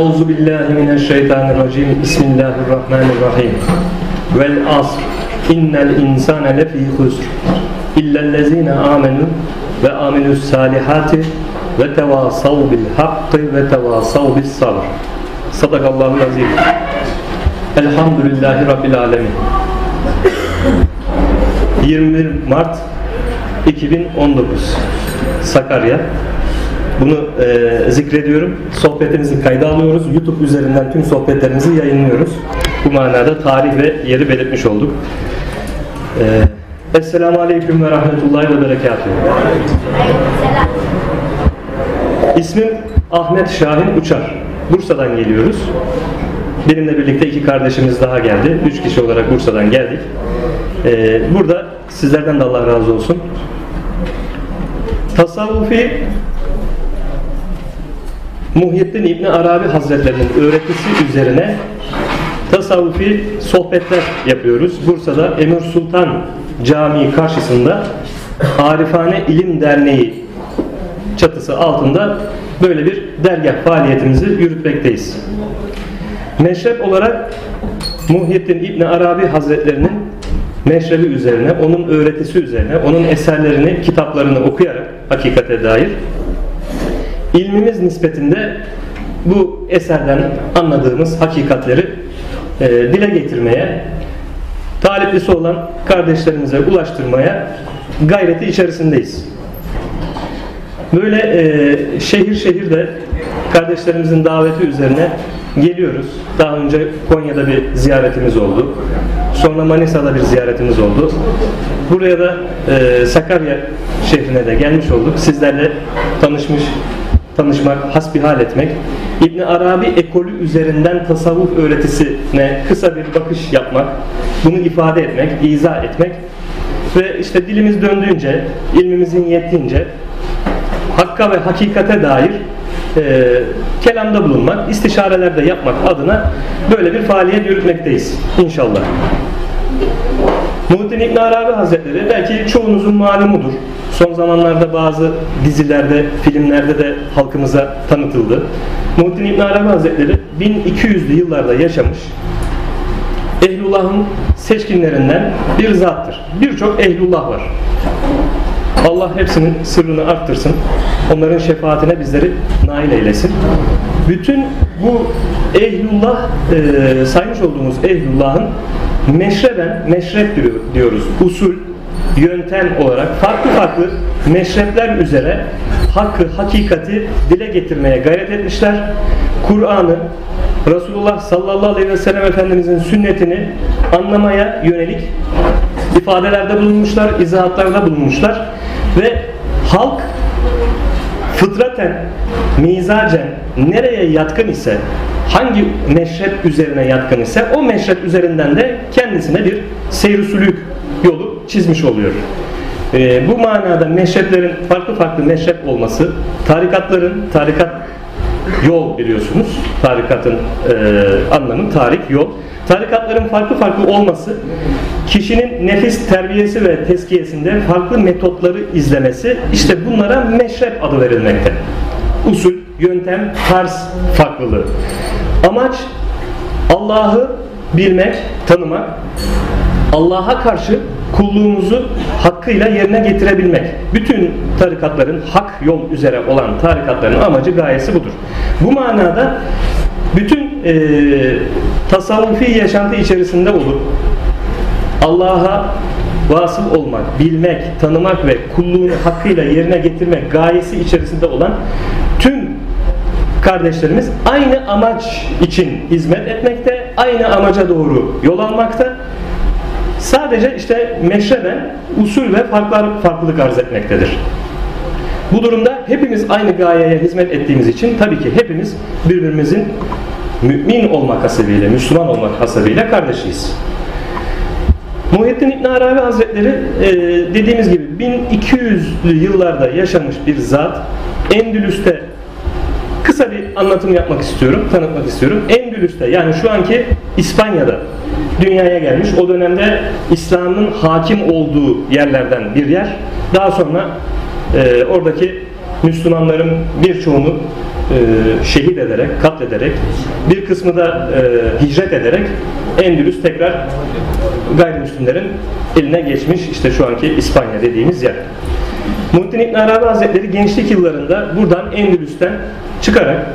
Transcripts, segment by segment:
Euzu billahi mineşşeytanirracim. Bismillahirrahmanirrahim. Vel asr. İnnel insane lefî husr. İllellezîne amenu ve amilus salihati ve tevasav bil hakkı ve tevasav bis sabr. Sadakallahu azim. Elhamdülillahi Rabbil alemin. 21 Mart 2019 Sakarya bunu e, zikrediyorum. Sohbetimizi kayda alıyoruz. YouTube üzerinden tüm sohbetlerimizi yayınlıyoruz. Bu manada tarih ve yeri belirtmiş olduk. E, Esselamu Aleyküm ve Rahmetullahi ve Berekatuhu. İsmim Ahmet Şahin Uçar. Bursa'dan geliyoruz. Benimle birlikte iki kardeşimiz daha geldi. Üç kişi olarak Bursa'dan geldik. Ee, burada sizlerden de Allah razı olsun. Tasavvufi Muhyiddin İbni Arabi Hazretlerinin öğretisi üzerine tasavvufi sohbetler yapıyoruz. Bursa'da Emir Sultan Camii karşısında Arifane İlim Derneği çatısı altında böyle bir dergah faaliyetimizi yürütmekteyiz. Meşrep olarak Muhyiddin İbni Arabi Hazretlerinin meşrebi üzerine, onun öğretisi üzerine, onun eserlerini, kitaplarını okuyarak hakikate dair ilmimiz nispetinde bu eserden anladığımız hakikatleri e, dile getirmeye, taliplisi olan kardeşlerimize ulaştırmaya gayreti içerisindeyiz. Böyle e, şehir şehir de kardeşlerimizin daveti üzerine geliyoruz. Daha önce Konya'da bir ziyaretimiz oldu. Sonra Manisa'da bir ziyaretimiz oldu. Buraya da e, Sakarya şehrine de gelmiş olduk. Sizlerle tanışmış, tanışmak, hasbihal etmek, İbn Arabi ekolü üzerinden tasavvuf öğretisine kısa bir bakış yapmak, bunu ifade etmek, izah etmek ve işte dilimiz döndüğünce, ilmimizin yettiğince hakka ve hakikate dair e, kelamda bulunmak, istişarelerde yapmak adına böyle bir faaliyet yürütmekteyiz inşallah. Muhittin İbn Arabi Hazretleri belki çoğunuzun malumudur. Son zamanlarda bazı dizilerde, filmlerde de halkımıza tanıtıldı. Muhittin İbn Arabi Hazretleri 1200'lü yıllarda yaşamış. Ehlullah'ın seçkinlerinden bir zattır. Birçok ehlullah var. Allah hepsinin sırrını arttırsın. Onların şefaatine bizleri nail eylesin. Bütün bu ehlullah e, saymış olduğumuz ehlullahın meşreben, meşrep diyoruz. Usul, yöntem olarak farklı farklı meşrepler üzere hakkı, hakikati dile getirmeye gayret etmişler. Kur'an'ı, Resulullah sallallahu aleyhi ve sellem Efendimizin sünnetini anlamaya yönelik ifadelerde bulunmuşlar, izahatlarda bulunmuşlar ve halk fıtraten, mizacen nereye yatkın ise hangi meşrep üzerine yatkın ise o meşrep üzerinden de kendisine bir seyr yolu çizmiş oluyor. E, bu manada meşreplerin farklı farklı meşrep olması, tarikatların, tarikat yol biliyorsunuz, tarikatın e, anlamı tarik, yol. Tarikatların farklı farklı olması, kişinin nefis terbiyesi ve teskiyesinde farklı metotları izlemesi, işte bunlara meşrep adı verilmekte. Usul, yöntem, tarz farklılığı. Amaç Allah'ı bilmek, tanımak, Allah'a karşı kulluğumuzu hakkıyla yerine getirebilmek. Bütün tarikatların hak yol üzere olan tarikatların amacı gayesi budur. Bu manada bütün e, tasavvufi yaşantı içerisinde olup Allah'a vasıl olmak, bilmek, tanımak ve kulluğunu hakkıyla yerine getirmek gayesi içerisinde olan tüm kardeşlerimiz aynı amaç için hizmet etmekte, aynı amaca doğru yol almakta. Sadece işte meşreben usul ve farklar, farklılık arz etmektedir. Bu durumda hepimiz aynı gayeye hizmet ettiğimiz için tabii ki hepimiz birbirimizin mümin olmak hasebiyle, Müslüman olmak hasebiyle kardeşiyiz. Muhyiddin İbn Arabi Hazretleri e, dediğimiz gibi 1200'lü yıllarda yaşamış bir zat. Endülüs'te kısa bir anlatım yapmak istiyorum, tanıtmak istiyorum. Endülüs'te yani şu anki İspanya'da dünyaya gelmiş. O dönemde İslam'ın hakim olduğu yerlerden bir yer. Daha sonra e, oradaki Müslümanların birçoğunu e, şehit ederek, katlederek, bir kısmı da e, hicret ederek Endülüs tekrar gayrimüslimlerin eline geçmiş işte şu anki İspanya dediğimiz yer. Muhittin İbn Arabi Hazretleri gençlik yıllarında buradan Endülüs'ten çıkarak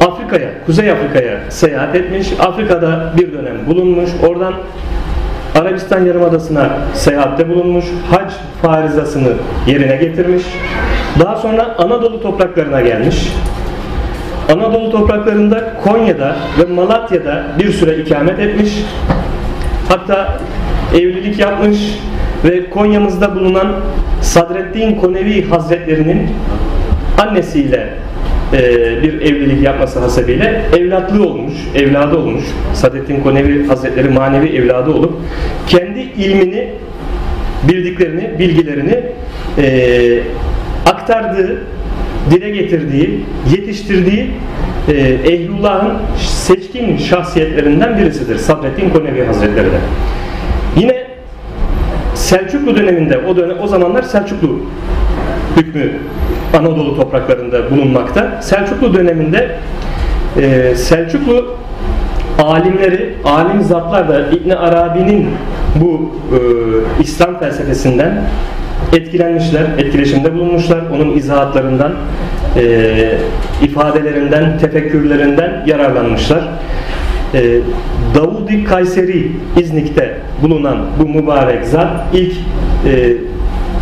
Afrika'ya, Kuzey Afrika'ya seyahat etmiş. Afrika'da bir dönem bulunmuş. Oradan Arabistan Yarımadası'na seyahatte bulunmuş. Hac farizasını yerine getirmiş. Daha sonra Anadolu topraklarına gelmiş. Anadolu topraklarında Konya'da ve Malatya'da bir süre ikamet etmiş. Hatta evlilik yapmış ve Konya'mızda bulunan Sadreddin Konevi Hazretlerinin annesiyle e, bir evlilik yapması hasebiyle evlatlı olmuş, evladı olmuş. Sadettin Konevi Hazretleri manevi evladı olup kendi ilmini, bildiklerini, bilgilerini e, aktardığı, dile getirdiği, yetiştirdiği e, Ehlullah'ın seçkin şahsiyetlerinden birisidir Sadrettin Konevi Hazretleri de. Yine Selçuklu döneminde o dönem o zamanlar Selçuklu hükmü Anadolu topraklarında bulunmakta. Selçuklu döneminde e, Selçuklu alimleri, alim zatlar da İbn Arabi'nin bu e, İslam felsefesinden etkilenmişler, etkileşimde bulunmuşlar. Onun izahatlarından, e, ifadelerinden, tefekkürlerinden yararlanmışlar. E, Davudi Kayseri İznik'te bulunan bu mübarek zat ilk e,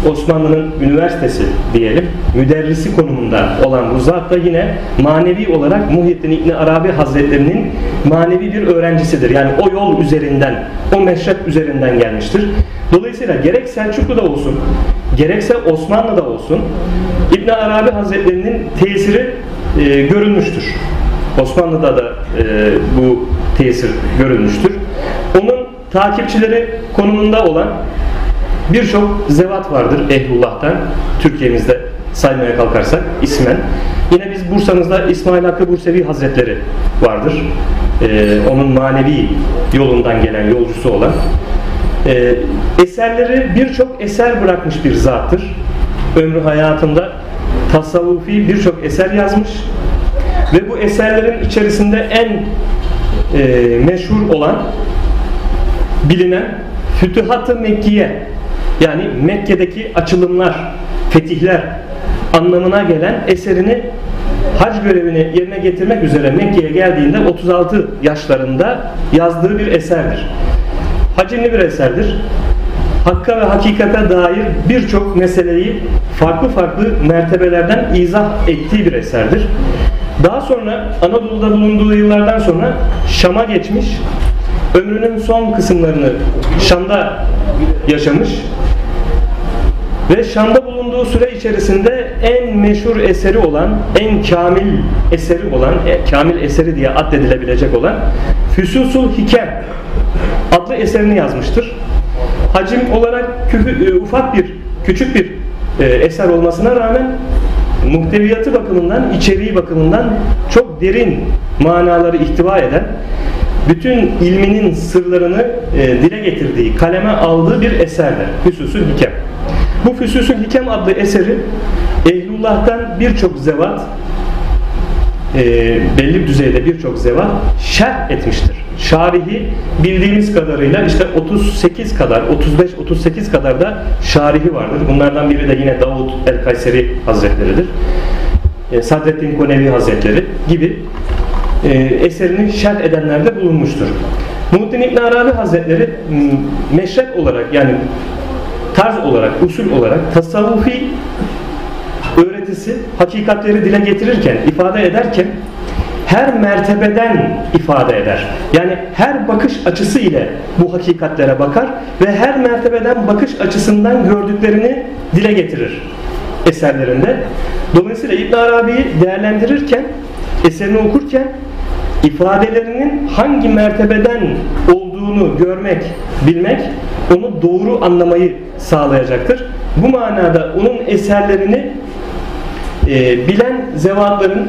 Osmanlı'nın üniversitesi diyelim, müderrisi konumunda olan bu da yine manevi olarak Muhyiddin İbni Arabi Hazretlerinin manevi bir öğrencisidir. Yani o yol üzerinden, o meşrep üzerinden gelmiştir. Dolayısıyla gerek Selçuklu'da olsun, gerekse Osmanlı'da olsun İbn Arabi Hazretlerinin tesiri e, görülmüştür. Osmanlı'da da e, bu tesir görülmüştür. Onun takipçileri konumunda olan birçok zevat vardır Ehlullah'tan Türkiye'mizde saymaya kalkarsak ismen. Yine biz Bursa'mızda İsmail Hakkı Bursevi Hazretleri vardır. Ee, onun manevi yolundan gelen yolcusu olan. Ee, eserleri birçok eser bırakmış bir zattır. Ömrü hayatında tasavvufi birçok eser yazmış. Ve bu eserlerin içerisinde en e, meşhur olan bilinen Fütühat-ı Mekkiye yani Mekke'deki açılımlar, fetihler anlamına gelen eserini hac görevini yerine getirmek üzere Mekke'ye geldiğinde 36 yaşlarında yazdığı bir eserdir. Hacimli bir eserdir. Hakka ve hakikate dair birçok meseleyi farklı farklı mertebelerden izah ettiği bir eserdir. Daha sonra Anadolu'da bulunduğu yıllardan sonra Şam'a geçmiş. Ömrünün son kısımlarını Şam'da yaşamış. Ve Şam'da bulunduğu süre içerisinde en meşhur eseri olan, en kamil eseri olan, e, kamil eseri diye addedilebilecek olan Füsusul Hikem adlı eserini yazmıştır. Hacim olarak küfü, e, ufak bir, küçük bir e, eser olmasına rağmen muhteviyatı bakımından, içeriği bakımından çok derin manaları ihtiva eden, bütün ilminin sırlarını e, dile getirdiği, kaleme aldığı bir eserdir. Füsusül Hikem. Bu Füsusül Hikem adlı eseri Ehlullah'tan birçok zevat e, belli bir düzeyde birçok zevat şerh etmiştir. Şarihi bildiğimiz kadarıyla işte 38 kadar, 35-38 kadar da şarihi vardır. Bunlardan biri de yine Davud el-Kayseri Hazretleri'dir. E, Sadreddin Konevi Hazretleri gibi e, eserini şerh edenlerde bulunmuştur. Muhittin İbn Arabi Hazretleri meşrep olarak yani tarz olarak, usul olarak tasavvufi öğretisi hakikatleri dile getirirken, ifade ederken her mertebeden ifade eder. Yani her bakış açısı ile bu hakikatlere bakar ve her mertebeden bakış açısından gördüklerini dile getirir eserlerinde. Dolayısıyla İbn Arabi'yi değerlendirirken, eserini okurken ifadelerinin hangi mertebeden olduğunu görmek, bilmek onu doğru anlamayı sağlayacaktır. Bu manada onun eserlerini e, bilen zevatların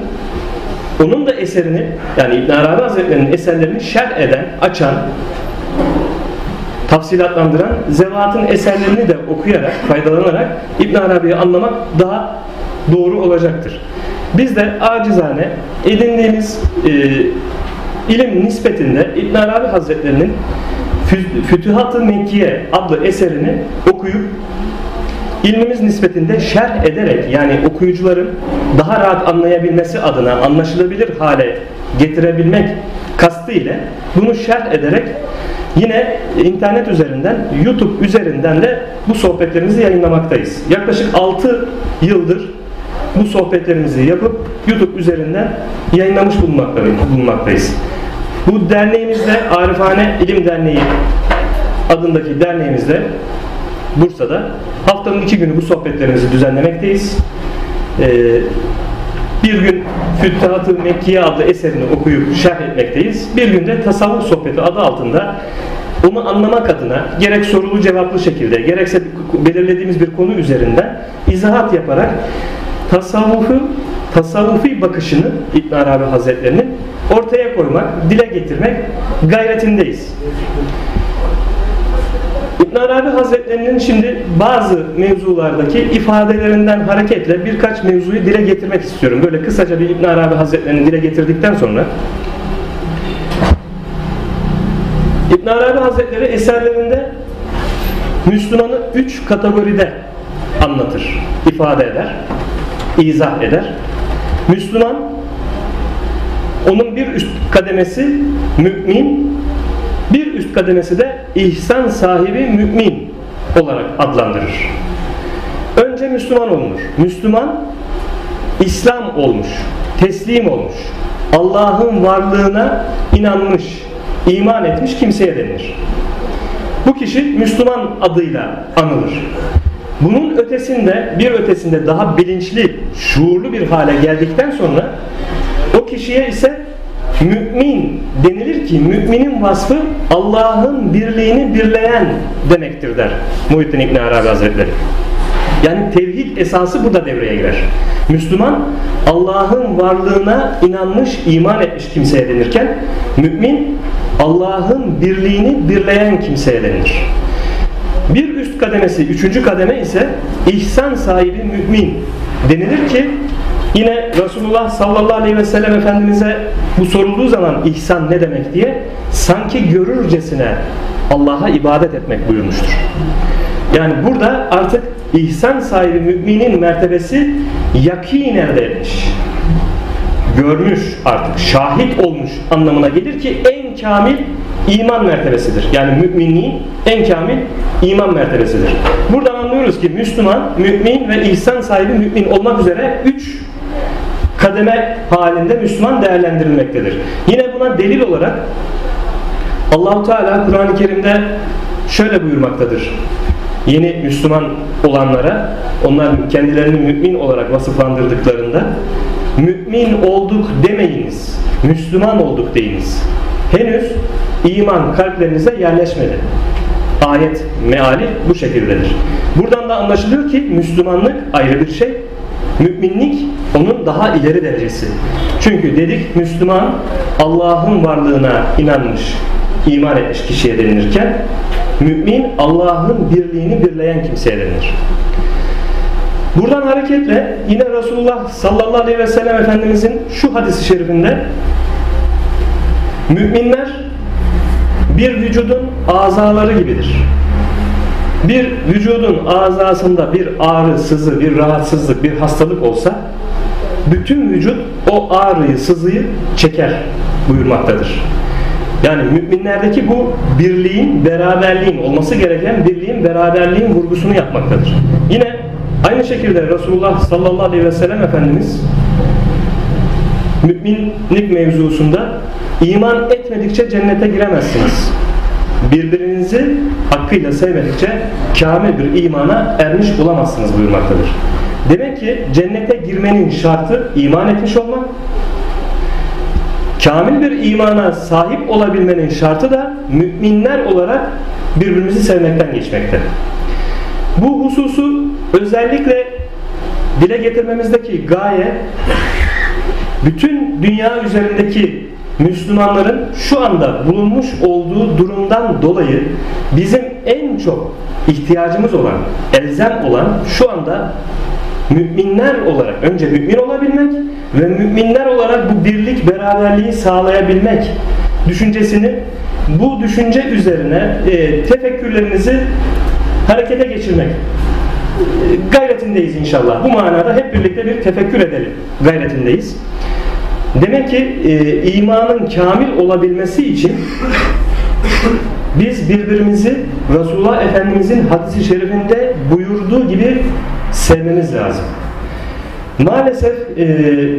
onun da eserini yani İbn Arabi Hazretleri'nin eserlerini şerh eden, açan, tafsilatlandıran zevatın eserlerini de okuyarak, faydalanarak İbn Arabi'yi anlamak daha doğru olacaktır. Biz de acizane edindiğimiz e, ilim nispetinde İbn Arabi Hazretlerinin Fütühat-ı Mekkiye adlı eserini okuyup ilmimiz nispetinde şerh ederek yani okuyucuların daha rahat anlayabilmesi adına anlaşılabilir hale getirebilmek kastı ile bunu şerh ederek yine internet üzerinden YouTube üzerinden de bu sohbetlerimizi yayınlamaktayız. Yaklaşık 6 yıldır bu sohbetlerimizi yapıp YouTube üzerinden yayınlamış bulunmaktayız. Bu derneğimizde Arifane İlim Derneği adındaki derneğimizde Bursa'da haftanın iki günü bu sohbetlerimizi düzenlemekteyiz. Ee, bir gün Füttahat-ı Mekkiye adlı eserini okuyup şerh etmekteyiz. Bir günde tasavvuf sohbeti adı altında onu anlamak adına gerek sorulu cevaplı şekilde gerekse belirlediğimiz bir konu üzerinden izahat yaparak tasavvufu tasavvufi bakışını İbn Arabi Hazretlerinin ortaya koymak, dile getirmek gayretindeyiz. İbn Arabi Hazretlerinin şimdi bazı mevzulardaki ifadelerinden hareketle birkaç mevzuyu dile getirmek istiyorum. Böyle kısaca bir İbn Arabi Hazretlerinin dile getirdikten sonra İbn Arabi Hazretleri eserlerinde Müslümanı üç kategoride anlatır, ifade eder, izah eder. Müslüman onun bir üst kademesi mümin, bir üst kademesi de ihsan sahibi mümin olarak adlandırır. Önce Müslüman olmuş. Müslüman İslam olmuş, teslim olmuş. Allah'ın varlığına inanmış, iman etmiş kimseye denilir. Bu kişi Müslüman adıyla anılır. Bunun ötesinde, bir ötesinde daha bilinçli, şuurlu bir hale geldikten sonra o kişiye ise mümin denilir ki müminin vasfı Allah'ın birliğini birleyen demektir der Muhittin İbn Arabi Hazretleri. Yani tevhid esası burada devreye girer. Müslüman Allah'ın varlığına inanmış, iman etmiş kimseye denirken mümin Allah'ın birliğini birleyen kimseye denilir. Kademesi, üçüncü kademe ise ihsan sahibi mümin denilir ki Yine Resulullah sallallahu aleyhi ve sellem Efendimiz'e bu sorulduğu zaman ihsan ne demek diye sanki görürcesine Allah'a ibadet etmek buyurmuştur. Yani burada artık ihsan sahibi müminin mertebesi yakin elde etmiş. Görmüş artık, şahit olmuş anlamına gelir ki en kamil iman mertebesidir. Yani müminliğin en kamil iman mertebesidir. Buradan anlıyoruz ki Müslüman, mümin ve ihsan sahibi mümin olmak üzere üç kademe halinde Müslüman değerlendirilmektedir. Yine buna delil olarak Allahu Teala Kur'an-ı Kerim'de şöyle buyurmaktadır. Yeni Müslüman olanlara onlar kendilerini mümin olarak vasıflandırdıklarında mümin olduk demeyiniz. Müslüman olduk deyiniz. Henüz iman kalplerinize yerleşmedi. Ayet meali bu şekildedir. Buradan da anlaşılıyor ki Müslümanlık ayrı bir şey, Müminlik onun daha ileri derecesi. Çünkü dedik Müslüman Allah'ın varlığına inanmış, iman etmiş kişiye denilirken mümin Allah'ın birliğini birleyen kimseye denilir. Buradan hareketle yine Resulullah sallallahu aleyhi ve sellem Efendimizin şu hadisi şerifinde müminler bir vücudun azaları gibidir bir vücudun azasında bir ağrı, sızı, bir rahatsızlık, bir hastalık olsa bütün vücut o ağrıyı, sızıyı çeker buyurmaktadır. Yani müminlerdeki bu birliğin, beraberliğin, olması gereken birliğin, beraberliğin vurgusunu yapmaktadır. Yine aynı şekilde Resulullah sallallahu aleyhi ve sellem Efendimiz müminlik mevzusunda iman etmedikçe cennete giremezsiniz birbirinizi hakkıyla sevmedikçe kamil bir imana ermiş olamazsınız buyurmaktadır. Demek ki cennete girmenin şartı iman etmiş olmak. Kamil bir imana sahip olabilmenin şartı da müminler olarak birbirimizi sevmekten geçmekte. Bu hususu özellikle dile getirmemizdeki gaye bütün dünya üzerindeki Müslümanların şu anda bulunmuş olduğu durumdan dolayı bizim en çok ihtiyacımız olan, elzem olan şu anda müminler olarak önce mümin olabilmek ve müminler olarak bu birlik beraberliği sağlayabilmek düşüncesini bu düşünce üzerine e, tefekkürlerinizi harekete geçirmek gayretindeyiz inşallah. Bu manada hep birlikte bir tefekkür edelim gayretindeyiz. Demek ki e, imanın kamil olabilmesi için biz birbirimizi Resulullah Efendimizin hadisi şerifinde buyurduğu gibi sevmemiz lazım. Maalesef e,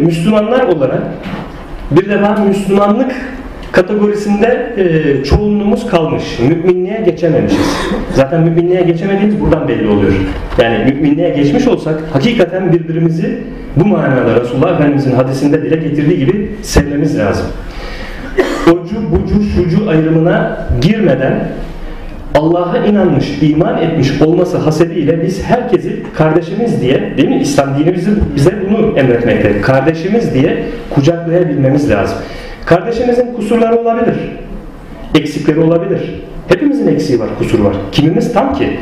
Müslümanlar olarak bir defa Müslümanlık kategorisinde e, çoğunluğumuz kalmış. Müminliğe geçememişiz. Zaten müminliğe geçemediğimiz buradan belli oluyor. Yani müminliğe geçmiş olsak hakikaten birbirimizi bu manada Resulullah Efendimizin hadisinde dile getirdiği gibi sevmemiz lazım. Ocu, bucu, şucu ayrımına girmeden Allah'a inanmış, iman etmiş olması hasebiyle biz herkesi kardeşimiz diye, değil mi? İslam dini bize, bize bunu emretmekte. Kardeşimiz diye kucaklayabilmemiz lazım. Kardeşimizin kusurları olabilir. Eksikleri olabilir. Hepimizin eksiği var, kusuru var. Kimimiz tam ki.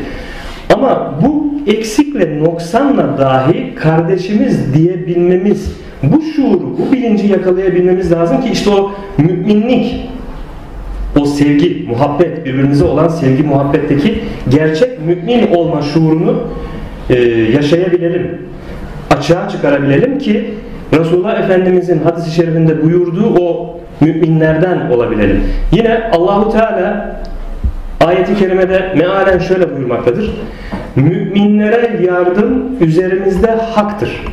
Ama bu eksik ve noksanla dahi kardeşimiz diyebilmemiz, bu şuuru, bu bilinci yakalayabilmemiz lazım ki işte o müminlik, o sevgi, muhabbet, birbirimize olan sevgi, muhabbetteki gerçek mümin olma şuurunu e, yaşayabilelim. Açığa çıkarabilelim ki Resulullah Efendimizin hadisi şerifinde buyurduğu o müminlerden olabilelim. Yine Allahu Teala ayeti kerimede mealen şöyle buyurmaktadır. Müminlere yardım üzerimizde haktır.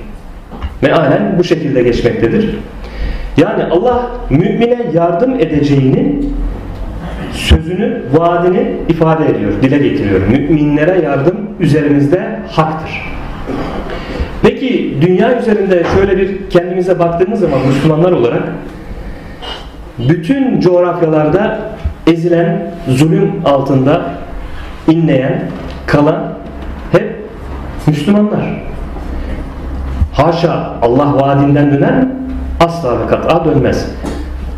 Mealen bu şekilde geçmektedir. Yani Allah mümine yardım edeceğini sözünü, vaadini ifade ediyor, dile getiriyor. Müminlere yardım üzerimizde haktır. Dünya üzerinde şöyle bir kendimize baktığımız zaman Müslümanlar olarak bütün coğrafyalarda ezilen, zulüm altında inleyen, kalan hep Müslümanlar. Haşa Allah vaadinden döner Asla ve kat'a dönmez.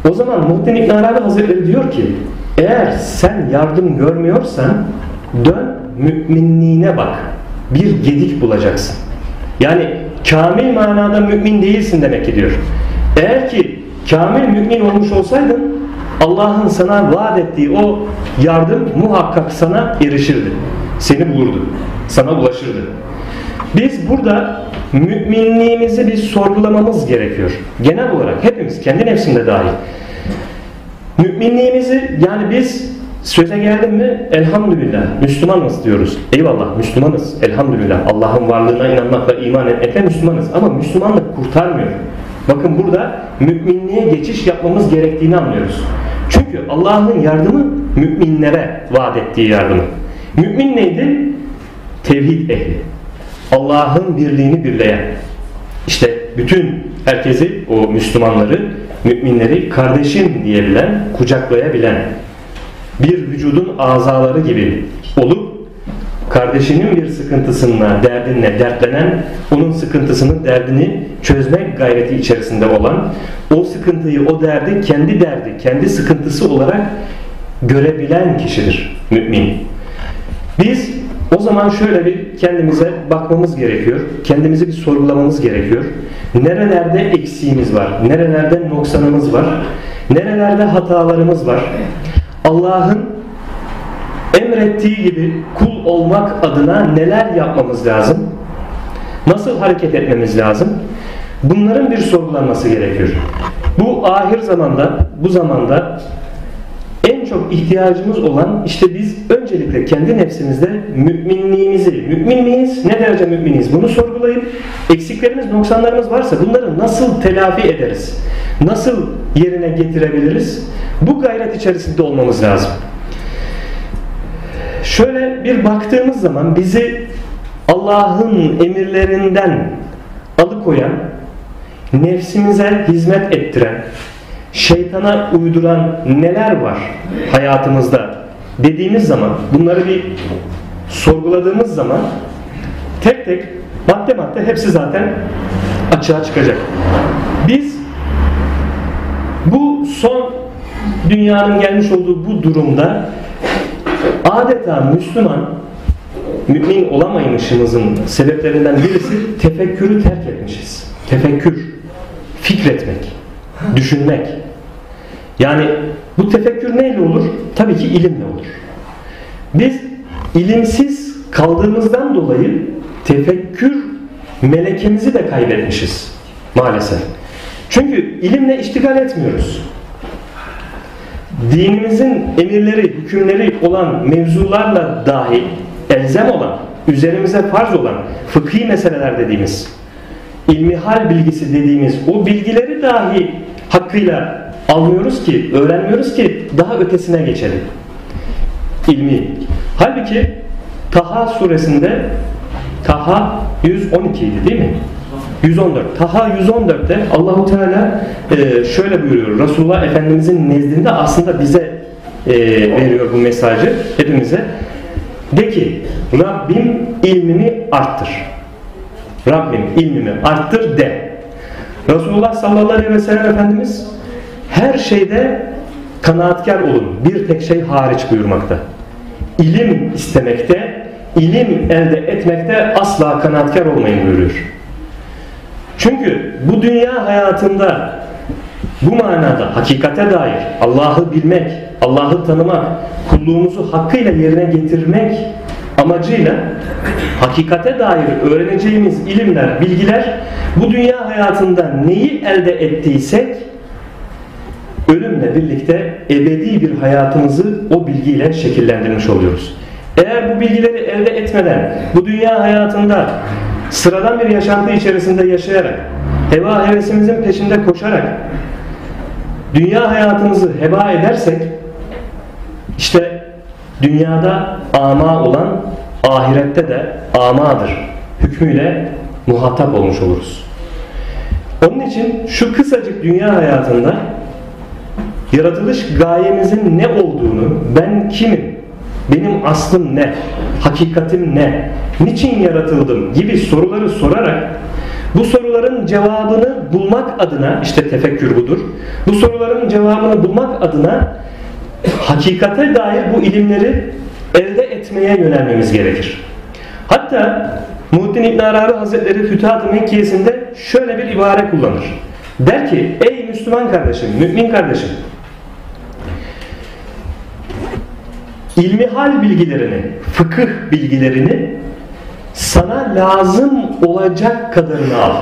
O zaman Muhittin İbn Arabi Hazretleri diyor ki eğer sen yardım görmüyorsan dön müminliğine bak. Bir gedik bulacaksın. Yani kamil manada mümin değilsin demek ki diyor. Eğer ki kamil mümin olmuş olsaydın Allah'ın sana vaat ettiği o yardım muhakkak sana erişirdi. Seni bulurdu. Sana ulaşırdı. Biz burada müminliğimizi bir sorgulamamız gerekiyor. Genel olarak hepimiz kendi nefsinde dahil. Müminliğimizi yani biz söze geldim mi elhamdülillah Müslümanız diyoruz. Eyvallah Müslümanız elhamdülillah Allah'ın varlığına inanmakla iman etmekle Müslümanız. Ama Müslümanlık kurtarmıyor. Bakın burada müminliğe geçiş yapmamız gerektiğini anlıyoruz. Çünkü Allah'ın yardımı müminlere vaat ettiği yardımı. Mümin neydi? Tevhid ehli. Allah'ın birliğini birleyen. İşte bütün herkesi, o Müslümanları, müminleri kardeşim diyebilen, kucaklayabilen, bir vücudun azaları gibi olup kardeşinin bir sıkıntısına, derdinle dertlenen, onun sıkıntısını, derdini çözmek gayreti içerisinde olan, o sıkıntıyı, o derdi kendi derdi, kendi sıkıntısı olarak görebilen kişidir mümin. Biz o zaman şöyle bir kendimize bakmamız gerekiyor. Kendimizi bir sorgulamamız gerekiyor. Nerelerde eksiğimiz var? Nerelerde noksanımız var? Nerelerde hatalarımız var? Allah'ın emrettiği gibi kul olmak adına neler yapmamız lazım? Nasıl hareket etmemiz lazım? Bunların bir sorgulanması gerekiyor. Bu ahir zamanda, bu zamanda en çok ihtiyacımız olan işte biz öncelikle kendi nefsimizde müminliğimizi, mümin miyiz, ne derece müminiz bunu sorgulayıp eksiklerimiz, noksanlarımız varsa bunları nasıl telafi ederiz? Nasıl yerine getirebiliriz? Bu gayret içerisinde olmamız lazım. Şöyle bir baktığımız zaman bizi Allah'ın emirlerinden alıkoyan, nefsimize hizmet ettiren, şeytana uyduran neler var hayatımızda dediğimiz zaman bunları bir sorguladığımız zaman tek tek madde madde hepsi zaten açığa çıkacak. Biz bu son dünyanın gelmiş olduğu bu durumda adeta Müslüman mümin olamaymışımızın sebeplerinden birisi tefekkürü terk etmişiz. Tefekkür, fikretmek, düşünmek. Yani bu tefekkür neyle olur? Tabii ki ilimle olur. Biz ilimsiz kaldığımızdan dolayı tefekkür melekemizi de kaybetmişiz maalesef. Çünkü ilimle iştigal etmiyoruz. Dinimizin emirleri, hükümleri olan mevzularla dahil elzem olan, üzerimize farz olan fıkhi meseleler dediğimiz, ilmihal bilgisi dediğimiz o bilgileri dahi hakkıyla almıyoruz ki, öğrenmiyoruz ki daha ötesine geçelim. İlmi. Halbuki Taha suresinde Taha 112 idi değil mi? 114. Taha 114'te Allahu Teala e, şöyle buyuruyor. Resulullah Efendimizin nezdinde aslında bize e, veriyor bu mesajı hepimize. De ki Rabbim ilmimi arttır. Rabbim ilmimi arttır de. Resulullah sallallahu aleyhi ve sellem Efendimiz her şeyde kanaatkar olun. Bir tek şey hariç buyurmakta. İlim istemekte, ilim elde etmekte asla kanaatkar olmayın buyuruyor. Çünkü bu dünya hayatında bu manada hakikate dair Allah'ı bilmek, Allah'ı tanımak, kulluğumuzu hakkıyla yerine getirmek amacıyla hakikate dair öğreneceğimiz ilimler, bilgiler bu dünya hayatında neyi elde ettiysek ölümle birlikte ebedi bir hayatımızı o bilgiyle şekillendirmiş oluyoruz. Eğer bu bilgileri elde etmeden bu dünya hayatında sıradan bir yaşantı içerisinde yaşayarak heva hevesimizin peşinde koşarak dünya hayatımızı heba edersek işte dünyada ama olan ahirette de amadır hükmüyle muhatap olmuş oluruz. Onun için şu kısacık dünya hayatında yaratılış gayemizin ne olduğunu, ben kimim, benim aslım ne, hakikatim ne, niçin yaratıldım gibi soruları sorarak bu soruların cevabını bulmak adına işte tefekkür budur. Bu soruların cevabını bulmak adına hakikate dair bu ilimleri elde etmeye yönelmemiz gerekir. Hatta Muhittin İbn Arabi Hazretleri Fütuhat-ı Mekkiyesinde şöyle bir ibare kullanır. Der ki ey Müslüman kardeşim, mümin kardeşim ilmihal bilgilerini, fıkıh bilgilerini sana lazım olacak kadarını al.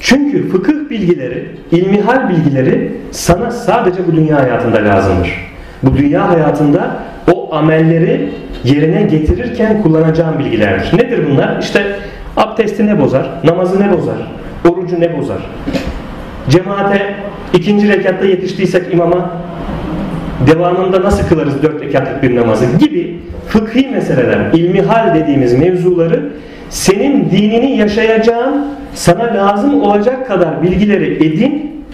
Çünkü fıkıh bilgileri, ilmihal bilgileri sana sadece bu dünya hayatında lazımdır. Bu dünya hayatında o amelleri yerine getirirken kullanacağın bilgilerdir. Nedir bunlar? İşte abdesti ne bozar? Namazı ne bozar? Orucu ne bozar? Cemaate ikinci rekatta yetiştiysek imama devamında nasıl kılarız dört rekatlık bir namazı gibi fıkhi meseleler, ilmihal dediğimiz mevzuları senin dinini yaşayacağın, sana lazım olacak kadar bilgileri edin,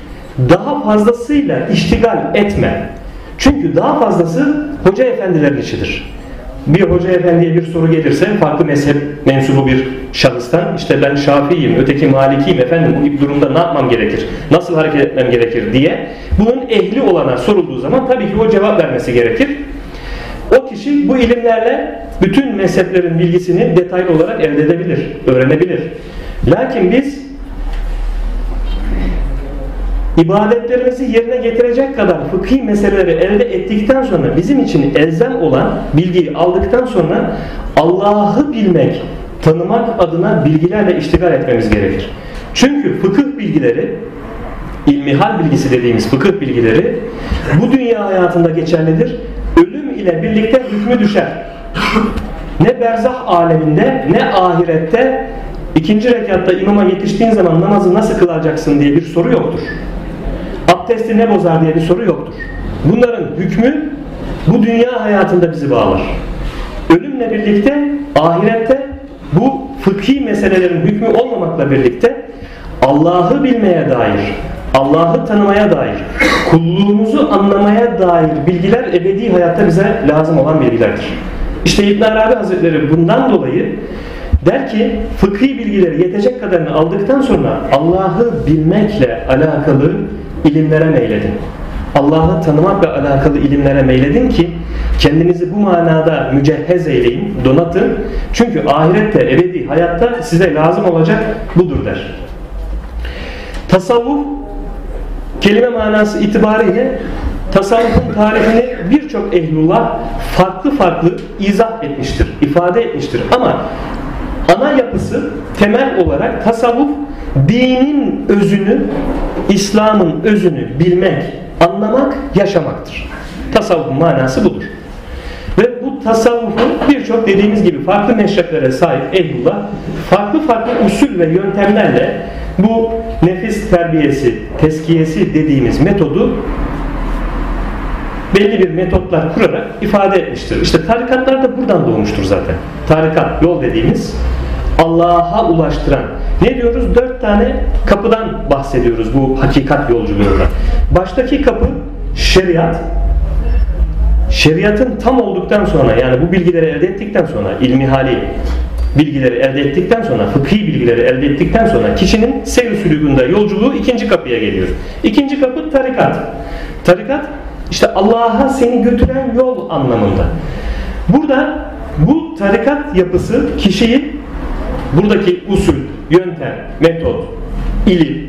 daha fazlasıyla iştigal etme. Çünkü daha fazlası hoca efendilerin işidir bir hoca efendiye bir soru gelirse farklı mezhep mensubu bir şahıstan işte ben Şafiiyim, öteki Malikiyim efendim bu gibi durumda ne yapmam gerekir, nasıl hareket etmem gerekir diye bunun ehli olana sorulduğu zaman tabii ki o cevap vermesi gerekir. O kişi bu ilimlerle bütün mezheplerin bilgisini detaylı olarak elde edebilir, öğrenebilir. Lakin biz ibadetlerimizi yerine getirecek kadar fıkhi meseleleri elde ettikten sonra bizim için elzem olan bilgiyi aldıktan sonra Allah'ı bilmek, tanımak adına bilgilerle iştigal etmemiz gerekir. Çünkü fıkıh bilgileri, ilmihal bilgisi dediğimiz fıkıh bilgileri bu dünya hayatında geçerlidir. Ölüm ile birlikte hükmü düşer. Ne berzah aleminde ne ahirette ikinci rekatta imama yetiştiğin zaman namazı nasıl kılacaksın diye bir soru yoktur abdesti ne bozar diye bir soru yoktur. Bunların hükmü bu dünya hayatında bizi bağlar. Ölümle birlikte ahirette bu fıkhi meselelerin hükmü olmamakla birlikte Allah'ı bilmeye dair, Allah'ı tanımaya dair, kulluğumuzu anlamaya dair bilgiler ebedi hayatta bize lazım olan bilgilerdir. İşte İbn Arabi Hazretleri bundan dolayı der ki fıkhi bilgileri yetecek kadarını aldıktan sonra Allah'ı bilmekle alakalı ilimlere meyledin. Allah'ı tanımakla alakalı ilimlere meyledin ki kendinizi bu manada mücehhez eyleyin, donatın. Çünkü ahirette, ebedi hayatta size lazım olacak budur der. Tasavvuf kelime manası itibariyle tasavvufun tarihini birçok ehlullah farklı farklı izah etmiştir, ifade etmiştir. Ama ana yapısı temel olarak tasavvuf dinin özünü, İslam'ın özünü bilmek, anlamak, yaşamaktır. Tasavvufun manası budur. Ve bu tasavvufun birçok dediğimiz gibi farklı meşreplere sahip ehlullah farklı farklı usul ve yöntemlerle bu nefis terbiyesi, teskiyesi dediğimiz metodu belli bir metotlar kurarak ifade etmiştir. İşte tarikatlar da buradan doğmuştur zaten. Tarikat, yol dediğimiz Allah'a ulaştıran. Ne diyoruz? Dört tane kapıdan bahsediyoruz bu hakikat yolculuğunda. Baştaki kapı şeriat. Şeriatın tam olduktan sonra yani bu bilgileri elde ettikten sonra ilmi hali bilgileri elde ettikten sonra, fıkhi bilgileri elde ettikten sonra kişinin seyir sülükünde yolculuğu ikinci kapıya geliyor. İkinci kapı tarikat. Tarikat işte Allah'a seni götüren yol anlamında. Burada bu tarikat yapısı kişiyi buradaki usul, yöntem, metot, ilim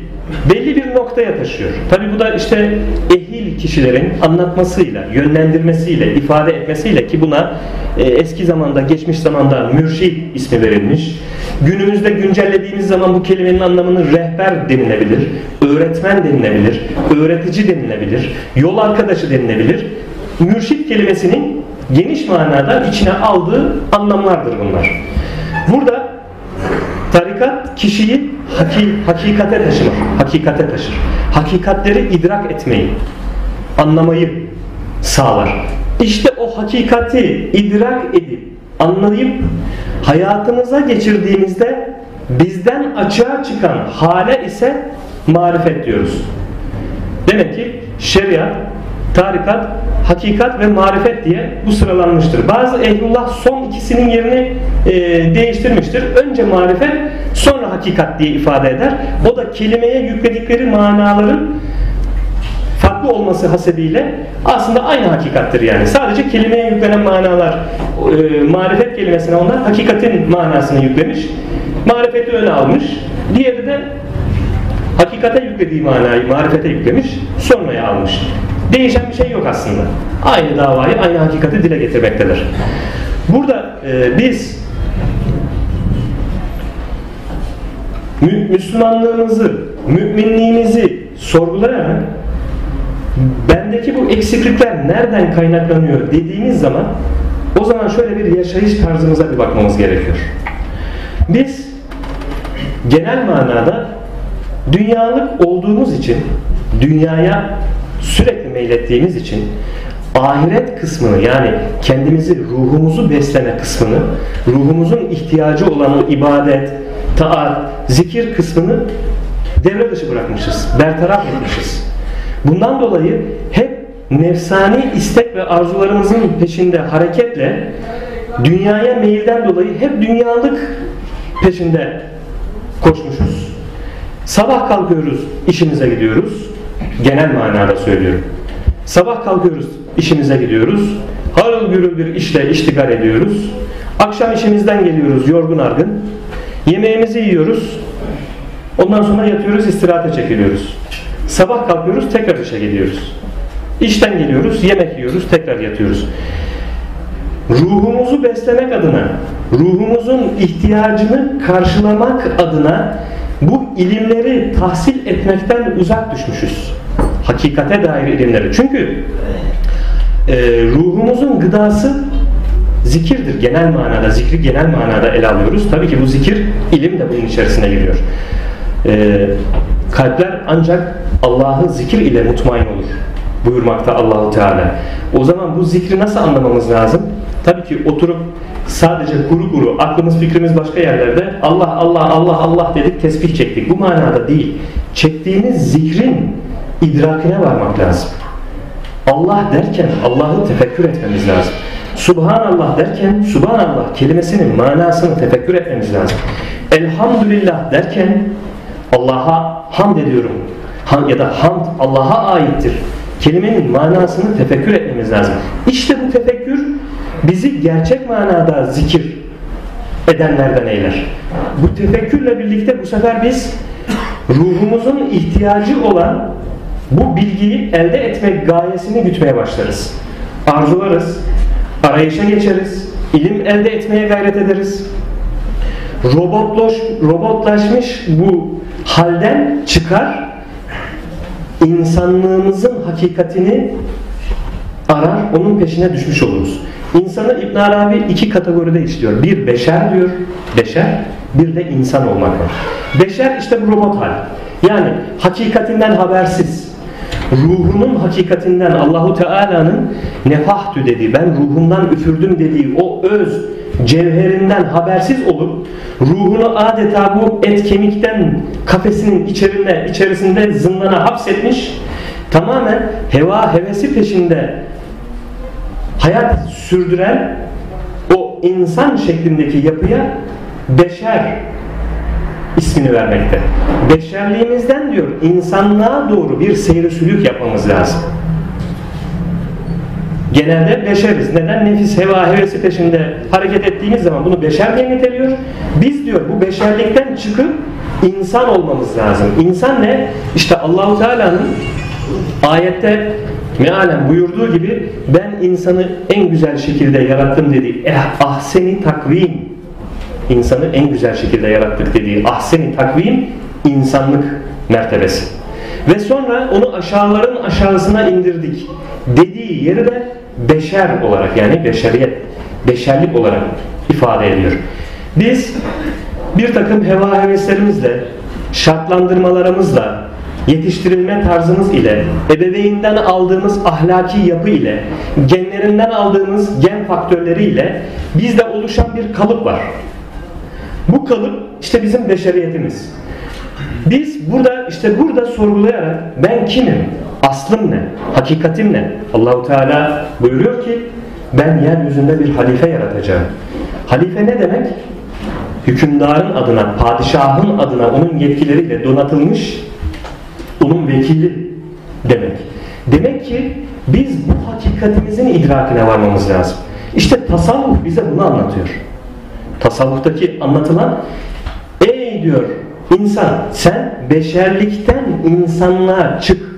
belli bir noktaya taşıyor. Tabi bu da işte ehil kişilerin anlatmasıyla, yönlendirmesiyle, ifade etmesiyle ki buna e, eski zamanda, geçmiş zamanda mürşid ismi verilmiş. Günümüzde güncellediğimiz zaman bu kelimenin anlamını rehber denilebilir, öğretmen denilebilir, öğretici denilebilir, yol arkadaşı denilebilir. Mürşid kelimesinin geniş manada içine aldığı anlamlardır bunlar. Burada tarikat kişiyi haki, hakikate taşır, hakikate taşır. Hakikatleri idrak etmeyi, anlamayı sağlar. İşte o hakikati idrak edip, anlayıp hayatımıza geçirdiğimizde bizden açığa çıkan hale ise marifet diyoruz. Demek ki şeriat, tarikat, hakikat ve marifet diye bu sıralanmıştır. Bazı ehlullah son ikisinin yerini e, değiştirmiştir. Önce marifet, sonra hakikat diye ifade eder. O da kelimeye yükledikleri manaların farklı olması hasebiyle aslında aynı hakikattir yani. Sadece kelimeye yüklenen manalar, e, marifet kelimesine onlar hakikatin manasını yüklemiş. Marifeti öne almış. Diğeri de hakikate yüklediği manayı marifete yüklemiş, sonraya almış. Değişen bir şey yok aslında. Aynı davayı, aynı hakikati dile getirmektedir. Burada e, biz mü Müslümanlığımızı, müminliğimizi sorgulayarak bendeki bu eksiklikler nereden kaynaklanıyor dediğimiz zaman o zaman şöyle bir yaşayış tarzımıza bir bakmamız gerekiyor. Biz genel manada dünyalık olduğumuz için dünyaya sürekli meylettiğimiz için ahiret kısmını yani kendimizi ruhumuzu besleme kısmını ruhumuzun ihtiyacı olan ibadet, taat, zikir kısmını devre dışı bırakmışız. Bertaraf etmişiz. Bundan dolayı hep nefsani istek ve arzularımızın peşinde hareketle dünyaya meyilden dolayı hep dünyalık peşinde koşmuşuz. Sabah kalkıyoruz, işimize gidiyoruz. Genel manada söylüyorum. Sabah kalkıyoruz, işimize gidiyoruz. Harıl gürül bir işle iştigal ediyoruz. Akşam işimizden geliyoruz yorgun argın. Yemeğimizi yiyoruz. Ondan sonra yatıyoruz, istirahate çekiliyoruz. Sabah kalkıyoruz, tekrar işe gidiyoruz. İşten geliyoruz, yemek yiyoruz, tekrar yatıyoruz. Ruhumuzu beslemek adına, ruhumuzun ihtiyacını karşılamak adına bu ilimleri tahsil etmekten uzak düşmüşüz. Hakikate dair ilimleri. Çünkü e, ruhumuzun gıdası zikirdir. Genel manada, zikri genel manada ele alıyoruz. Tabii ki bu zikir ilim de bunun içerisine giriyor. E, kalpler ancak Allah'ı zikir ile mutmain olur. Buyurmakta Allahu Teala. O zaman bu zikri nasıl anlamamız lazım? Tabii ki oturup sadece kuru kuru aklımız fikrimiz başka yerlerde Allah Allah Allah Allah dedik tesbih çektik. Bu manada değil. Çektiğimiz zikrin idrakine varmak lazım. Allah derken Allah'ı tefekkür etmemiz lazım. Subhanallah derken Subhanallah kelimesinin manasını tefekkür etmemiz lazım. Elhamdülillah derken Allah'a hamd ediyorum. Ya da hamd Allah'a aittir. kelimenin manasını tefekkür etmemiz lazım. İşte bu tefekkür bizi gerçek manada zikir edenlerden eyler. Bu tefekkürle birlikte bu sefer biz ruhumuzun ihtiyacı olan bu bilgiyi elde etmek gayesini gütmeye başlarız. Arzularız, arayışa geçeriz, ilim elde etmeye gayret ederiz. Robotloş, robotlaşmış bu halden çıkar, insanlığımızın hakikatini arar, onun peşine düşmüş oluruz. İnsanı İbn Arabi iki kategoride işliyor. Bir beşer diyor, beşer, bir de insan olmak var. Beşer işte bu robot hal. Yani hakikatinden habersiz, ruhunun hakikatinden Allahu Teala'nın nefahtü dediği, ben ruhumdan üfürdüm dediği o öz cevherinden habersiz olup ruhunu adeta bu et kemikten kafesinin içerisinde, içerisinde zindana hapsetmiş tamamen heva hevesi peşinde hayat sürdüren o insan şeklindeki yapıya beşer ismini vermekte. Beşerliğimizden diyor insanlığa doğru bir seyri sülük yapmamız lazım. Genelde beşeriz. Neden? Nefis heva hevesi peşinde hareket ettiğimiz zaman bunu beşer diye niteliyor. Biz diyor bu beşerlikten çıkıp insan olmamız lazım. İnsan ne? İşte Allahu Teala'nın ayette mealen buyurduğu gibi ben insanı en güzel şekilde yarattım dediği eh, ahseni takvim insanı en güzel şekilde yarattık dediği ahseni takvim insanlık mertebesi. Ve sonra onu aşağıların aşağısına indirdik dediği yeri de beşer olarak yani beşeriyet, beşerlik olarak ifade ediyor. Biz bir takım heva heveslerimizle, şartlandırmalarımızla, yetiştirilme tarzımız ile, ebeveynden aldığımız ahlaki yapı ile, genlerinden aldığımız gen faktörleri ile bizde oluşan bir kalıp var. Bu kalıp işte bizim beşeriyetimiz. Biz burada işte burada sorgulayarak ben kimim? Aslım ne? Hakikatim ne? Allahu Teala buyuruyor ki ben yeryüzünde bir halife yaratacağım. Halife ne demek? Hükümdarın adına, padişahın adına onun yetkileriyle donatılmış onun vekili demek. Demek ki biz bu hakikatimizin idrakine varmamız lazım. İşte tasavvuf bize bunu anlatıyor. Tasavvuftaki anlatılan ey diyor insan sen beşerlikten insanlığa çık.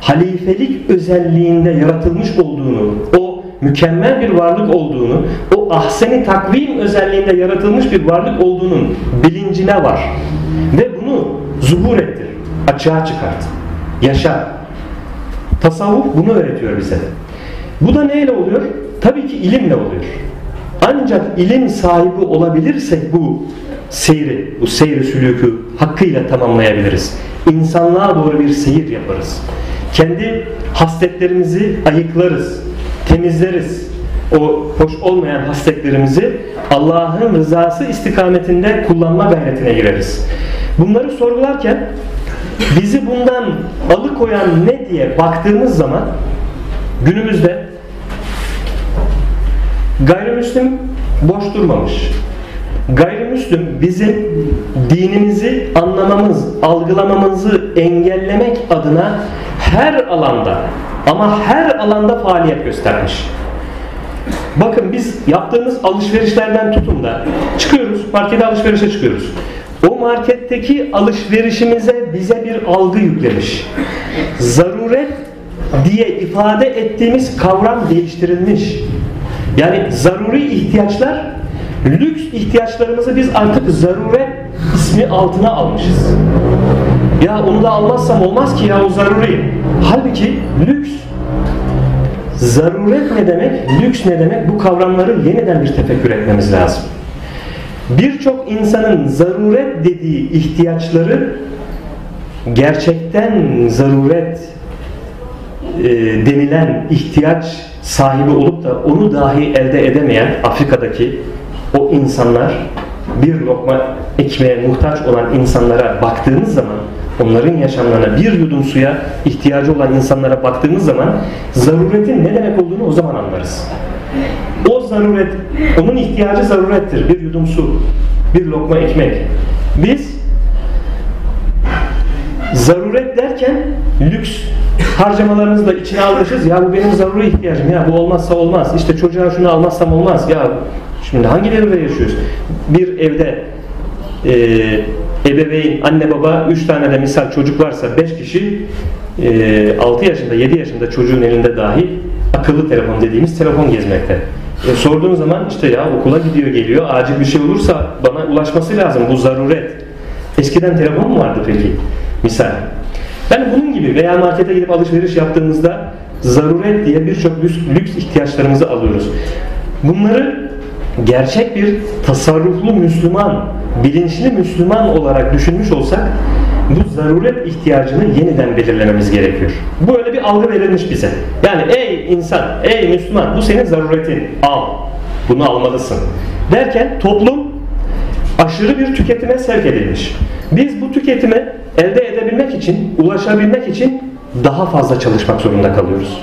Halifelik özelliğinde yaratılmış olduğunu, o mükemmel bir varlık olduğunu, o ahseni takvim özelliğinde yaratılmış bir varlık olduğunun bilincine var. Ve bunu zuhur ettir, açığa çıkart, yaşa. Tasavvuf bunu öğretiyor bize. Bu da neyle oluyor? Tabii ki ilimle oluyor. Ancak ilim sahibi olabilirsek bu seyri, bu seyri sülükü hakkıyla tamamlayabiliriz. İnsanlığa doğru bir seyir yaparız. Kendi hasletlerimizi ayıklarız, temizleriz. O hoş olmayan hasletlerimizi Allah'ın rızası istikametinde kullanma gayretine gireriz. Bunları sorgularken bizi bundan alıkoyan ne diye baktığımız zaman günümüzde gayrimüslim boş durmamış. Gayrimüslim bizim dinimizi anlamamız, algılamamızı engellemek adına her alanda ama her alanda faaliyet göstermiş. Bakın biz yaptığımız alışverişlerden tutun da çıkıyoruz, markete alışverişe çıkıyoruz. O marketteki alışverişimize bize bir algı yüklemiş. Zaruret diye ifade ettiğimiz kavram değiştirilmiş. Yani zaruri ihtiyaçlar lüks ihtiyaçlarımızı biz artık zaruret ismi altına almışız. Ya onu da almazsam olmaz ki ya o zaruri. Halbuki lüks zaruret ne demek, lüks ne demek bu kavramları yeniden bir tefekkür etmemiz lazım. Birçok insanın zaruret dediği ihtiyaçları gerçekten zaruret e, denilen ihtiyaç sahibi olup da onu dahi elde edemeyen Afrika'daki o insanlar bir lokma ekmeğe muhtaç olan insanlara baktığımız zaman onların yaşamlarına bir yudum suya ihtiyacı olan insanlara baktığımız zaman zaruretin ne demek olduğunu o zaman anlarız. O zaruret, onun ihtiyacı zarurettir. Bir yudum su, bir lokma ekmek. Biz zaruret derken lüks harcamalarımızı da içine almışız. Ya bu benim zaruri ihtiyacım ya bu olmazsa olmaz. İşte çocuğa şunu almazsam olmaz. Ya şimdi hangi devirde yaşıyoruz? Bir evde e, ebeveyn, anne baba, üç tane de misal çocuk varsa beş kişi e, 6 yaşında, 7 yaşında çocuğun elinde dahi akıllı telefon dediğimiz telefon gezmekte. E, sorduğun zaman işte ya okula gidiyor geliyor acil bir şey olursa bana ulaşması lazım bu zaruret. Eskiden telefon mu vardı peki? Misal. Yani bunun gibi veya markete gidip alışveriş yaptığımızda zaruret diye birçok lüks, ihtiyaçlarımızı alıyoruz. Bunları gerçek bir tasarruflu Müslüman, bilinçli Müslüman olarak düşünmüş olsak bu zaruret ihtiyacını yeniden belirlememiz gerekiyor. Bu öyle bir algı verilmiş bize. Yani ey insan, ey Müslüman bu senin zaruretin. Al. Bunu almalısın. Derken toplum aşırı bir tüketime sevk edilmiş. Biz bu tüketime elde edebilmek için, ulaşabilmek için daha fazla çalışmak zorunda kalıyoruz.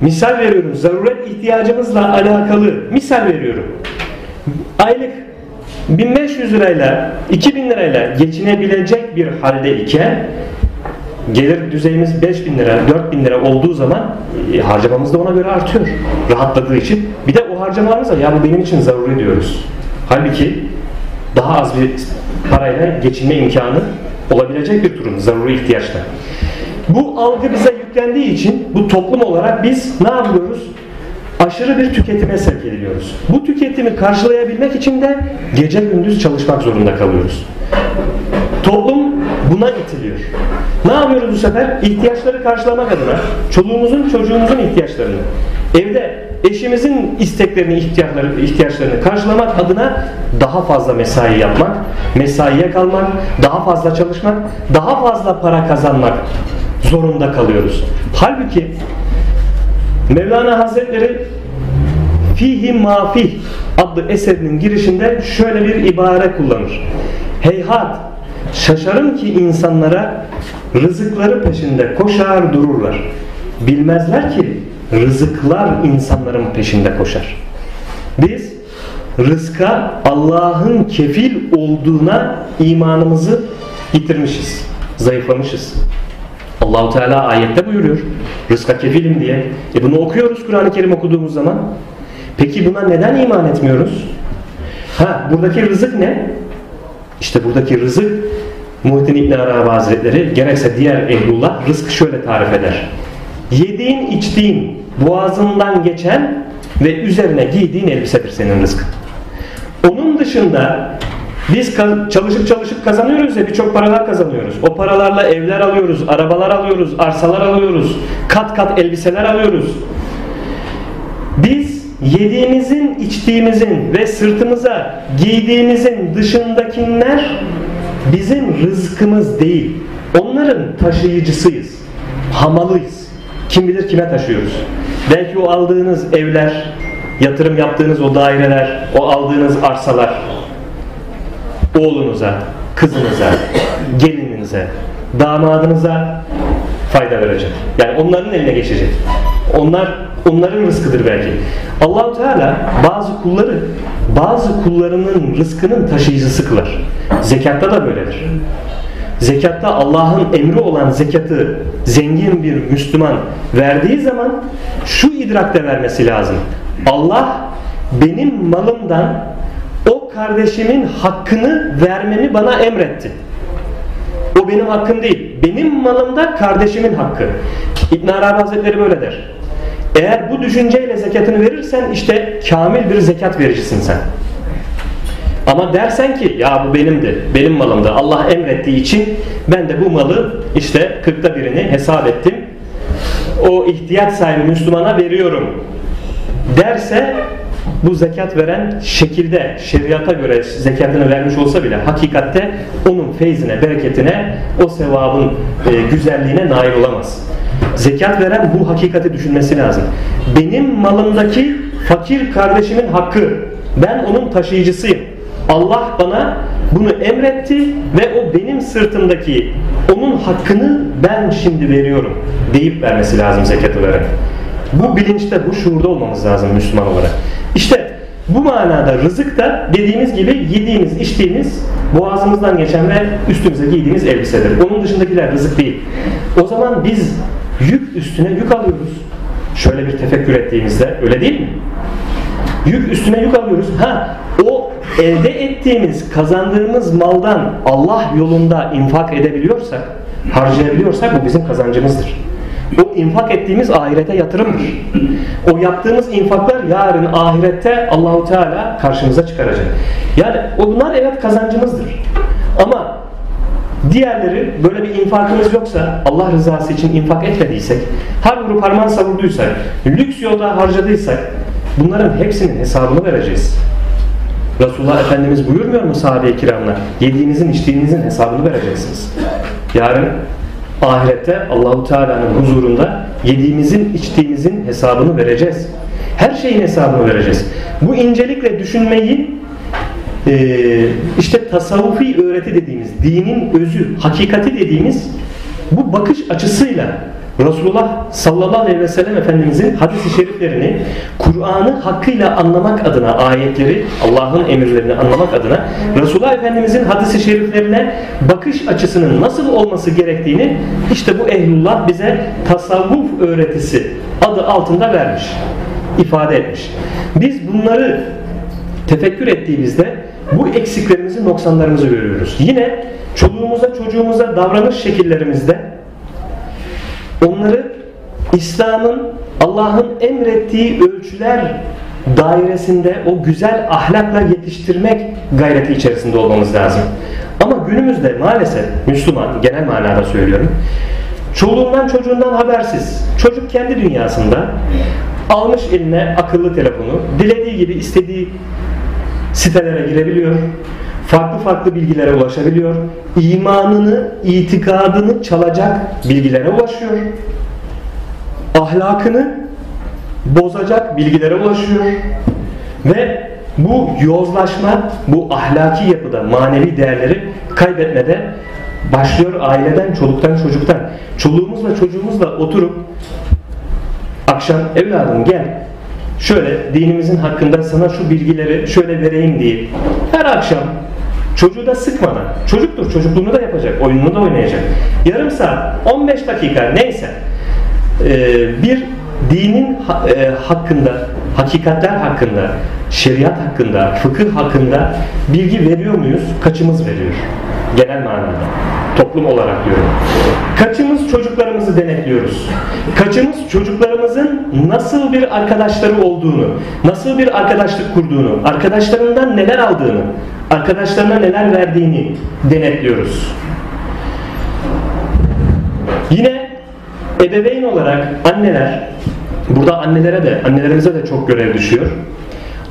Misal veriyorum, zaruret ihtiyacımızla alakalı misal veriyorum. Aylık 1500 lirayla 2000 lirayla geçinebilecek bir halde iken gelir düzeyimiz 5000 lira 4000 lira olduğu zaman e, harcamamız da ona göre artıyor rahatladığı için bir de o harcamalarımızla ya bu benim için zaruri diyoruz halbuki daha az bir parayla geçinme imkanı olabilecek bir durum zaruri ihtiyaçlar bu algı bize yüklendiği için bu toplum olarak biz ne yapıyoruz aşırı bir tüketime sevk ediliyoruz. Bu tüketimi karşılayabilmek için de gece gündüz çalışmak zorunda kalıyoruz. Toplum buna itiliyor. Ne yapıyoruz bu sefer? İhtiyaçları karşılamak adına çoluğumuzun çocuğumuzun ihtiyaçlarını evde eşimizin isteklerini ihtiyaçlarını, ihtiyaçlarını karşılamak adına daha fazla mesai yapmak, mesaiye kalmak, daha fazla çalışmak, daha fazla para kazanmak zorunda kalıyoruz. Halbuki Mevlana Hazretleri Fihi Mafih adlı eserinin girişinde şöyle bir ibare kullanır. Heyhat şaşarım ki insanlara rızıkları peşinde koşar dururlar. Bilmezler ki rızıklar insanların peşinde koşar. Biz rızka Allah'ın kefil olduğuna imanımızı yitirmişiz, zayıflamışız. Allahu Teala ayette buyuruyor. Rızka kefilim diye. E bunu okuyoruz Kur'an-ı Kerim okuduğumuz zaman. Peki buna neden iman etmiyoruz? Ha buradaki rızık ne? İşte buradaki rızık Muhittin İbn Arabi Hazretleri gerekse diğer ehlullah rızkı şöyle tarif eder. Yediğin içtiğin boğazından geçen ve üzerine giydiğin elbisedir senin rızkın. Onun dışında biz çalışıp çalışıp kazanıyoruz ya birçok paralar kazanıyoruz. O paralarla evler alıyoruz, arabalar alıyoruz, arsalar alıyoruz, kat kat elbiseler alıyoruz. Biz yediğimizin, içtiğimizin ve sırtımıza giydiğimizin dışındakiler bizim rızkımız değil. Onların taşıyıcısıyız. Hamalıyız. Kim bilir kime taşıyoruz. Belki o aldığınız evler, yatırım yaptığınız o daireler, o aldığınız arsalar oğlunuza, kızınıza, gelininize, damadınıza fayda verecek. Yani onların eline geçecek. Onlar onların rızkıdır belki. Allahu Teala bazı kulları bazı kullarının rızkının taşıyıcısı kılar. Zekatta da böyledir. Zekatta Allah'ın emri olan zekatı zengin bir Müslüman verdiği zaman şu idrakte vermesi lazım. Allah benim malımdan o kardeşimin hakkını vermemi bana emretti. O benim hakkım değil. Benim malımda kardeşimin hakkı. İbn Arabi Hazretleri böyle der. Eğer bu düşünceyle zekatını verirsen işte kamil bir zekat vericisin sen. Ama dersen ki ya bu benimdi, benim malımdı. Allah emrettiği için ben de bu malı işte kırkta birini hesap ettim. O ihtiyaç sahibi Müslümana veriyorum derse bu zekat veren şekilde şeriata göre zekatını vermiş olsa bile hakikatte onun feyzine, bereketine, o sevabın e, güzelliğine nail olamaz. Zekat veren bu hakikati düşünmesi lazım. Benim malımdaki fakir kardeşimin hakkı. Ben onun taşıyıcısıyım. Allah bana bunu emretti ve o benim sırtımdaki onun hakkını ben şimdi veriyorum deyip vermesi lazım zekatı veren. Bu bilinçte, bu şuurda olmamız lazım Müslüman olarak. İşte Bu manada rızık da dediğimiz gibi yediğimiz, içtiğimiz, boğazımızdan geçen ve üstümüze giydiğimiz elbisedir. Onun dışındakiler rızık değil. O zaman biz yük üstüne yük alıyoruz. Şöyle bir tefekkür ettiğimizde öyle değil mi? Yük üstüne yük alıyoruz. Ha o elde ettiğimiz, kazandığımız maldan Allah yolunda infak edebiliyorsak, harcayabiliyorsak bu bizim kazancımızdır. O infak ettiğimiz ahirete yatırımdır. O yaptığımız infaklar yarın ahirette Allahu Teala karşımıza çıkaracak. Yani o bunlar evet kazancımızdır. Ama diğerleri böyle bir infakımız yoksa Allah rızası için infak etmediysek, har vurup harman savurduysak, lüks yolda harcadıysak bunların hepsinin hesabını vereceğiz. Resulullah Efendimiz buyurmuyor mu sahabe-i kiramla? Yediğinizin içtiğinizin hesabını vereceksiniz. Yarın ahirette Allahu Teala'nın huzurunda yediğimizin içtiğimizin hesabını vereceğiz. Her şeyin hesabını vereceğiz. Bu incelikle düşünmeyi e, işte tasavvufi öğreti dediğimiz, dinin özü, hakikati dediğimiz bu bakış açısıyla Resulullah sallallahu aleyhi ve sellem Efendimizin hadis-i şeriflerini Kur'an'ı hakkıyla anlamak adına ayetleri Allah'ın emirlerini anlamak adına Resulullah Efendimizin hadis-i şeriflerine bakış açısının nasıl olması gerektiğini işte bu ehlullah bize tasavvuf öğretisi adı altında vermiş ifade etmiş. Biz bunları tefekkür ettiğimizde bu eksiklerimizi, noksanlarımızı görüyoruz. Yine çoluğumuza, çocuğumuza davranış şekillerimizde onları İslam'ın Allah'ın emrettiği ölçüler dairesinde o güzel ahlakla yetiştirmek gayreti içerisinde olmamız lazım. Ama günümüzde maalesef Müslüman genel manada söylüyorum. Çoluğundan çocuğundan habersiz. Çocuk kendi dünyasında almış eline akıllı telefonu, dilediği gibi istediği sitelere girebiliyor. Farklı farklı bilgilere ulaşabiliyor. İmanını, itikadını çalacak bilgilere ulaşıyor. Ahlakını bozacak bilgilere ulaşıyor. Ve bu yozlaşma, bu ahlaki yapıda manevi değerleri kaybetmede başlıyor aileden, çoluktan, çocuktan. Çoluğumuzla çocuğumuzla oturup akşam evladım gel şöyle dinimizin hakkında sana şu bilgileri şöyle vereyim diye her akşam çocuğu da sıkmadan. Çocuktur çocukluğunu da yapacak oyununu da oynayacak. Yarım saat 15 dakika neyse. Bir dinin hakkında hakikatler hakkında şeriat hakkında fıkıh hakkında bilgi veriyor muyuz? Kaçımız veriyor? Genel manada toplum olarak diyorum. Kaçımız çocuklarımızı denetliyoruz? Kaçımız çocuklarımızın nasıl bir arkadaşları olduğunu, nasıl bir arkadaşlık kurduğunu, arkadaşlarından neler aldığını, arkadaşlarına neler verdiğini denetliyoruz. Yine ebeveyn olarak anneler, burada annelere de, annelerimize de çok görev düşüyor.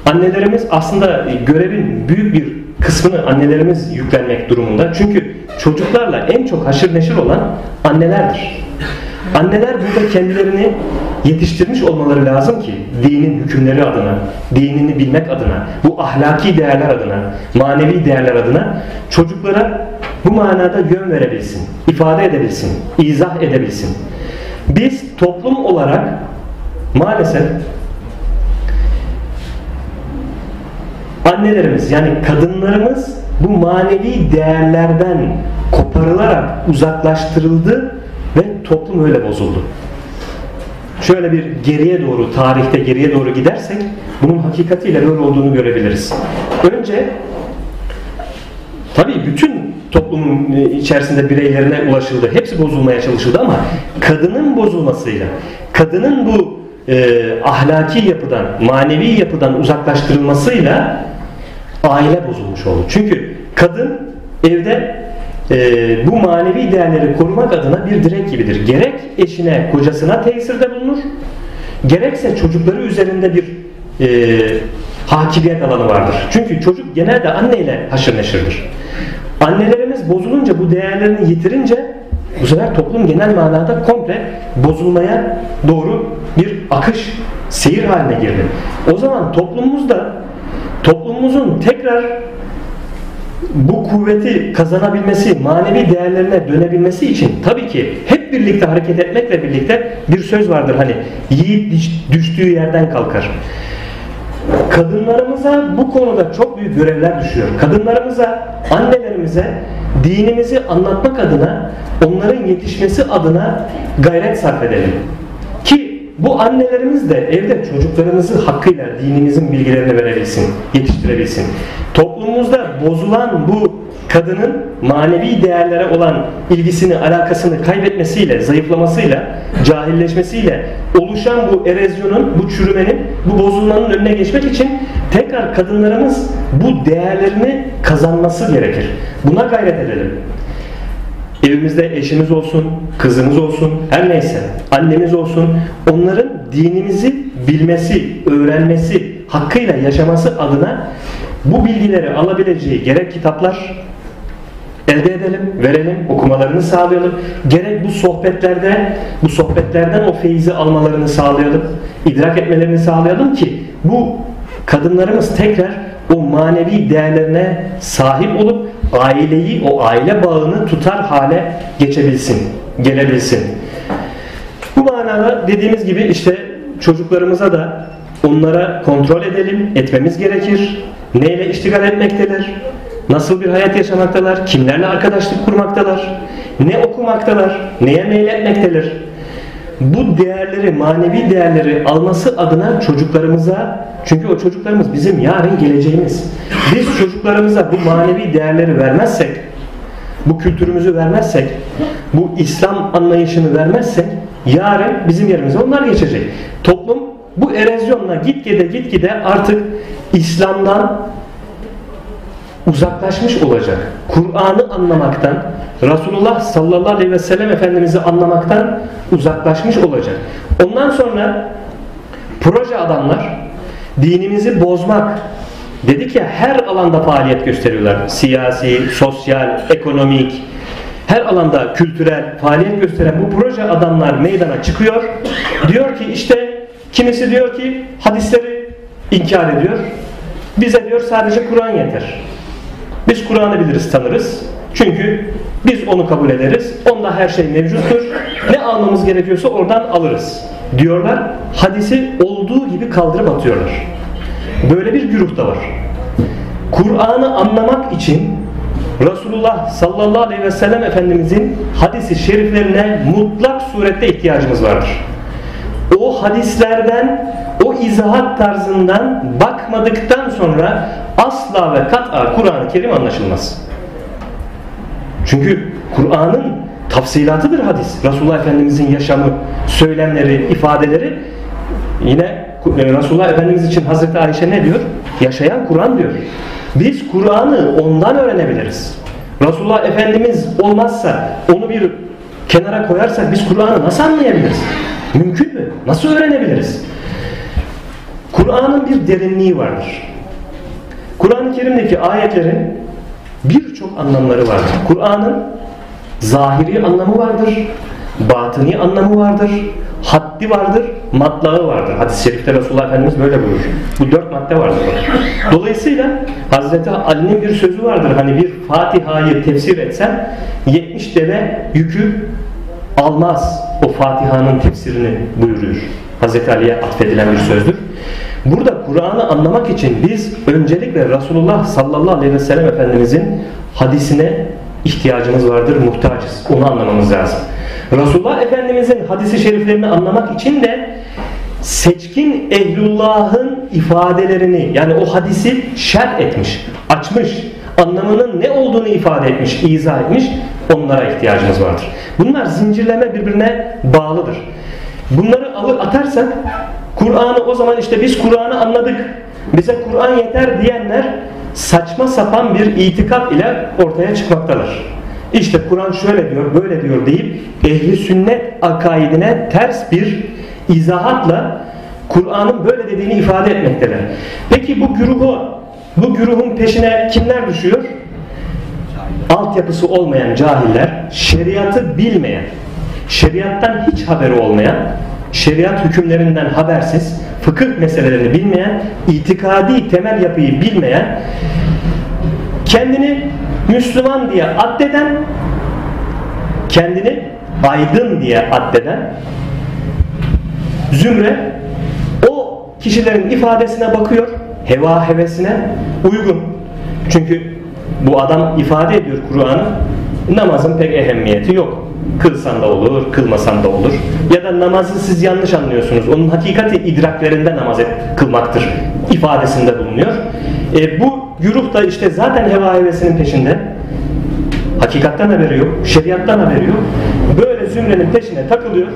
Annelerimiz aslında görevin büyük bir kısmını annelerimiz yüklenmek durumunda. Çünkü çocuklarla en çok haşır neşir olan annelerdir. Anneler burada kendilerini yetiştirmiş olmaları lazım ki dinin hükümleri adına, dinini bilmek adına, bu ahlaki değerler adına, manevi değerler adına çocuklara bu manada yön verebilsin, ifade edebilsin, izah edebilsin. Biz toplum olarak maalesef annelerimiz yani kadınlarımız bu manevi değerlerden koparılarak uzaklaştırıldı ve toplum öyle bozuldu. Şöyle bir geriye doğru, tarihte geriye doğru gidersek bunun hakikatiyle böyle olduğunu görebiliriz. Önce tabii bütün toplumun içerisinde bireylerine ulaşıldı. Hepsi bozulmaya çalışıldı ama kadının bozulmasıyla, kadının bu e, ahlaki yapıdan, manevi yapıdan uzaklaştırılmasıyla aile bozulmuş oldu. Çünkü kadın evde e, bu manevi değerleri korumak adına bir direk gibidir. Gerek eşine, kocasına tesirde bulunur, gerekse çocukları üzerinde bir e, hakimiyet alanı vardır. Çünkü çocuk genelde anneyle haşır neşirdir. Annelerimiz bozulunca, bu değerlerini yitirince bu sefer toplum genel manada komple bozulmaya doğru bir akış, seyir haline girdi. O zaman toplumumuzda toplumumuzun tekrar bu kuvveti kazanabilmesi, manevi değerlerine dönebilmesi için tabii ki hep birlikte hareket etmekle birlikte bir söz vardır hani yiğit düştüğü yerden kalkar. Kadınlarımıza bu konuda çok büyük görevler düşüyor. Kadınlarımıza, annelerimize dinimizi anlatmak adına, onların yetişmesi adına gayret sarf edelim. Ki bu annelerimiz de evde çocuklarımızı hakkıyla dinimizin bilgilerini verebilsin, yetiştirebilsin. Toplumumuzda bozulan bu kadının manevi değerlere olan ilgisini, alakasını kaybetmesiyle, zayıflamasıyla, cahilleşmesiyle oluşan bu erozyonun, bu çürümenin, bu bozulmanın önüne geçmek için tekrar kadınlarımız bu değerlerini kazanması gerekir. Buna gayret edelim. Evimizde eşimiz olsun, kızımız olsun, her neyse, annemiz olsun, onların dinimizi bilmesi, öğrenmesi, hakkıyla yaşaması adına bu bilgileri alabileceği gerek kitaplar, elde edelim, verelim, okumalarını sağlayalım. Gerek bu sohbetlerde, bu sohbetlerden o feyzi almalarını sağlayalım, idrak etmelerini sağlayalım ki bu kadınlarımız tekrar o manevi değerlerine sahip olup aileyi, o aile bağını tutar hale geçebilsin, gelebilsin. Bu manada dediğimiz gibi işte çocuklarımıza da onlara kontrol edelim, etmemiz gerekir. Neyle iştigal etmektedir? Nasıl bir hayat yaşamaktalar? Kimlerle arkadaşlık kurmaktalar? Ne okumaktalar? Neye meyletmektedir? Bu değerleri, manevi değerleri alması adına çocuklarımıza çünkü o çocuklarımız bizim yarın geleceğimiz. Biz çocuklarımıza bu manevi değerleri vermezsek, bu kültürümüzü vermezsek, bu İslam anlayışını vermezsek yarın bizim yerimize onlar geçecek. Toplum bu erozyonla gitgide gitgide artık İslam'dan uzaklaşmış olacak. Kur'an'ı anlamaktan, Resulullah sallallahu aleyhi ve sellem Efendimiz'i anlamaktan uzaklaşmış olacak. Ondan sonra proje adamlar dinimizi bozmak dedik ya her alanda faaliyet gösteriyorlar. Siyasi, sosyal, ekonomik, her alanda kültürel faaliyet gösteren bu proje adamlar meydana çıkıyor. Diyor ki işte kimisi diyor ki hadisleri inkar ediyor. Bize diyor sadece Kur'an yeter. Biz Kur'an'ı biliriz, tanırız. Çünkü biz onu kabul ederiz. Onda her şey mevcuttur. Ne almamız gerekiyorsa oradan alırız. Diyorlar. Hadisi olduğu gibi kaldırıp atıyorlar. Böyle bir güruh da var. Kur'an'ı anlamak için Resulullah sallallahu aleyhi ve sellem Efendimizin hadisi şeriflerine mutlak surette ihtiyacımız vardır. O hadislerden, o izahat tarzından bakmadıktan sonra asla ve kat'a Kur'an-ı Kerim anlaşılmaz. Çünkü Kur'an'ın tafsilatıdır hadis. Resulullah Efendimizin yaşamı, söylemleri, ifadeleri yine e, Resulullah Efendimiz için Hazreti Ayşe ne diyor? Yaşayan Kur'an diyor. Biz Kur'an'ı ondan öğrenebiliriz. Resulullah Efendimiz olmazsa onu bir kenara koyarsak biz Kur'an'ı nasıl anlayabiliriz? Mümkün mü? Nasıl öğrenebiliriz? Kur'an'ın bir derinliği vardır. Kur'an-ı Kerim'deki ayetlerin birçok anlamları vardır. Kur'an'ın zahiri anlamı vardır, batıni anlamı vardır, haddi vardır, matlağı vardır. Hadis-i şerifte Resulullah Efendimiz böyle buyurur. Bu dört madde vardır. Dolayısıyla Hazreti Ali'nin bir sözü vardır. Hani bir Fatiha'yı tefsir etsen 70 deve yükü almaz o Fatiha'nın tefsirini buyuruyor. Hazreti Ali'ye atfedilen bir sözdür. Burada Kur'an'ı anlamak için biz öncelikle Resulullah sallallahu aleyhi ve sellem Efendimizin hadisine ihtiyacımız vardır, muhtacız. Onu anlamamız lazım. Resulullah Efendimizin hadisi şeriflerini anlamak için de seçkin ehlullahın ifadelerini yani o hadisi şerh etmiş, açmış, anlamının ne olduğunu ifade etmiş, izah etmiş onlara ihtiyacımız vardır. Bunlar zincirleme birbirine bağlıdır. Bunları alır atarsak Kur'an'ı o zaman işte biz Kur'an'ı anladık. Bize Kur'an yeter diyenler saçma sapan bir itikat ile ortaya çıkmaktalar. İşte Kur'an şöyle diyor, böyle diyor deyip ehli sünnet akaidine ters bir izahatla Kur'an'ın böyle dediğini ifade etmekteler. Peki bu güruhu, bu güruhun peşine kimler düşüyor? Altyapısı olmayan cahiller, şeriatı bilmeyen, şeriattan hiç haberi olmayan, şeriat hükümlerinden habersiz, fıkıh meselelerini bilmeyen, itikadi temel yapıyı bilmeyen, kendini Müslüman diye addeden, kendini aydın diye addeden zümre o kişilerin ifadesine bakıyor heva hevesine uygun. Çünkü bu adam ifade ediyor Kur'an'ı namazın pek ehemmiyeti yok. Kılsan da olur, kılmasan da olur. Ya da namazı siz yanlış anlıyorsunuz. Onun hakikati idraklerinde namaz kılmaktır ifadesinde bulunuyor. E, bu güruh da işte zaten heva hevesinin peşinde. Hakikattan haberi yok, şeriattan haberi yok. Böyle zümrenin peşine takılıyor.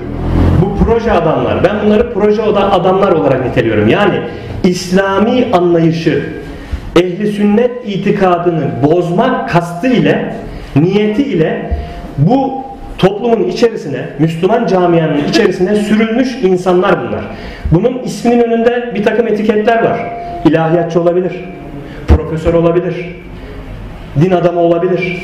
Bu proje adamlar, ben bunları proje adamlar olarak niteliyorum. Yani İslami anlayışı, ehli sünnet itikadını bozmak kastı ile, niyeti ile bu toplumun içerisine, Müslüman camianın içerisine sürülmüş insanlar bunlar. Bunun isminin önünde bir takım etiketler var. İlahiyatçı olabilir, profesör olabilir, din adamı olabilir,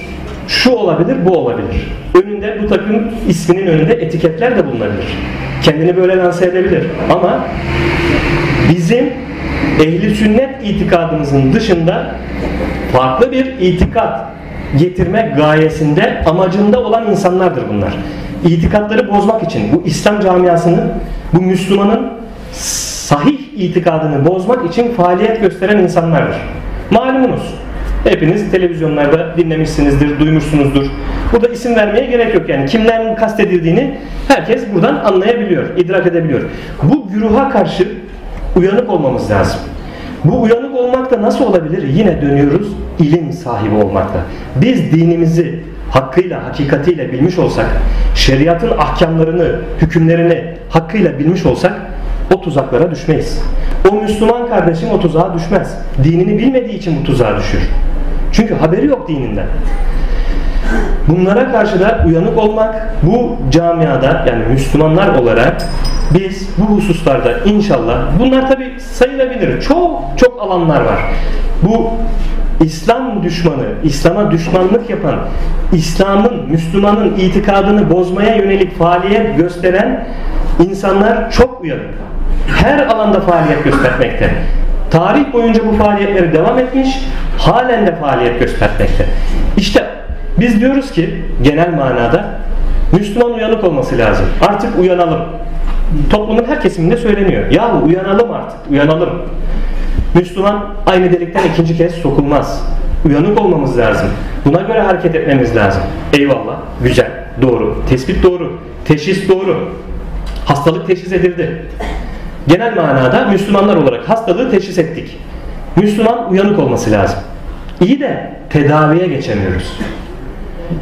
şu olabilir, bu olabilir. Önünde bu takım isminin önünde etiketler de bulunabilir. Kendini böyle lanse edebilir. Ama bizim ehli sünnet itikadımızın dışında farklı bir itikat getirme gayesinde, amacında olan insanlardır bunlar. İtikatları bozmak için bu İslam camiasının, bu Müslümanın sahih itikadını bozmak için faaliyet gösteren insanlardır. Malumunuz. Hepiniz televizyonlarda dinlemişsinizdir, duymuşsunuzdur. Burada isim vermeye gerek yok yani. Kimlerin kastedildiğini herkes buradan anlayabiliyor, idrak edebiliyor. Bu güruha karşı uyanık olmamız lazım. Bu uyanık olmak da nasıl olabilir? Yine dönüyoruz ilim sahibi olmakla. Biz dinimizi hakkıyla, hakikatiyle bilmiş olsak, şeriatın ahkamlarını, hükümlerini hakkıyla bilmiş olsak o tuzaklara düşmeyiz. O Müslüman kardeşim o tuzağa düşmez. Dinini bilmediği için bu tuzağa düşür. Çünkü haberi yok dininden. Bunlara karşı da uyanık olmak bu camiada yani Müslümanlar olarak biz bu hususlarda inşallah bunlar tabi sayılabilir. Çok çok alanlar var. Bu İslam düşmanı, İslam'a düşmanlık yapan, İslam'ın, Müslümanın itikadını bozmaya yönelik faaliyet gösteren insanlar çok uyanık. Her alanda faaliyet göstermekte. Tarih boyunca bu faaliyetleri devam etmiş, halen de faaliyet göstermekte. İşte biz diyoruz ki genel manada Müslüman uyanık olması lazım. Artık uyanalım. Toplumun her kesiminde söyleniyor. Yahu uyanalım artık, uyanalım. Müslüman aynı delikten ikinci kez sokulmaz. Uyanık olmamız lazım. Buna göre hareket etmemiz lazım. Eyvallah, güzel, doğru. Tespit doğru, teşhis doğru. Hastalık teşhis edildi. Genel manada Müslümanlar olarak hastalığı teşhis ettik. Müslüman uyanık olması lazım. İyi de tedaviye geçemiyoruz.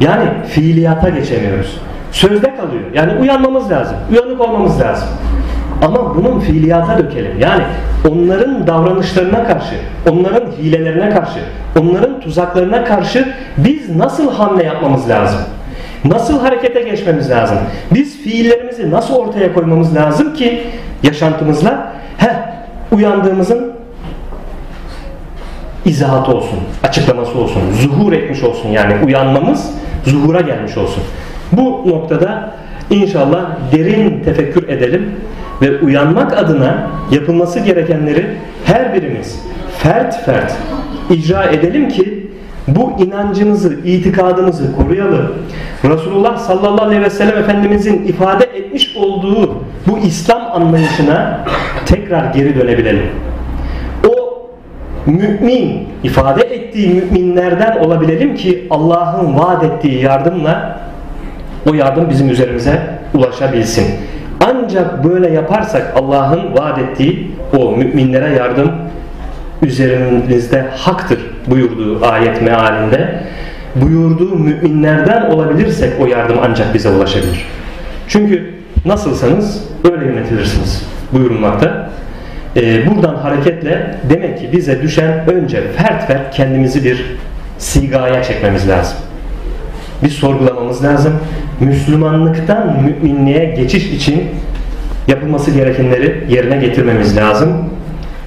Yani fiiliyata geçemiyoruz. Sözde kalıyor. Yani uyanmamız lazım. Uyanık olmamız lazım. Ama bunun fiiliyata dökelim. Yani onların davranışlarına karşı, onların hilelerine karşı, onların tuzaklarına karşı biz nasıl hamle yapmamız lazım? Nasıl harekete geçmemiz lazım? Biz fiillerimizi nasıl ortaya koymamız lazım ki yaşantımızla heh, uyandığımızın izahatı olsun, açıklaması olsun, zuhur etmiş olsun. Yani uyanmamız zuhura gelmiş olsun. Bu noktada inşallah derin tefekkür edelim ve uyanmak adına yapılması gerekenleri her birimiz fert fert icra edelim ki bu inancımızı, itikadımızı koruyalım. Resulullah sallallahu aleyhi ve sellem Efendimizin ifade etmiş olduğu bu İslam anlayışına tekrar geri dönebilelim. Mümin, ifade ettiği müminlerden olabilelim ki Allah'ın vaat ettiği yardımla o yardım bizim üzerimize ulaşabilsin. Ancak böyle yaparsak Allah'ın vaat ettiği o müminlere yardım üzerimizde haktır buyurduğu ayet mealinde buyurduğu müminlerden olabilirsek o yardım ancak bize ulaşabilir. Çünkü nasılsanız öyle yönetilirsiniz buyurulmakta. Ee, buradan hareketle demek ki bize düşen önce fert fert kendimizi bir sigaya çekmemiz lazım. Bir sorgulamamız lazım. Müslümanlıktan müminliğe geçiş için yapılması gerekenleri yerine getirmemiz lazım.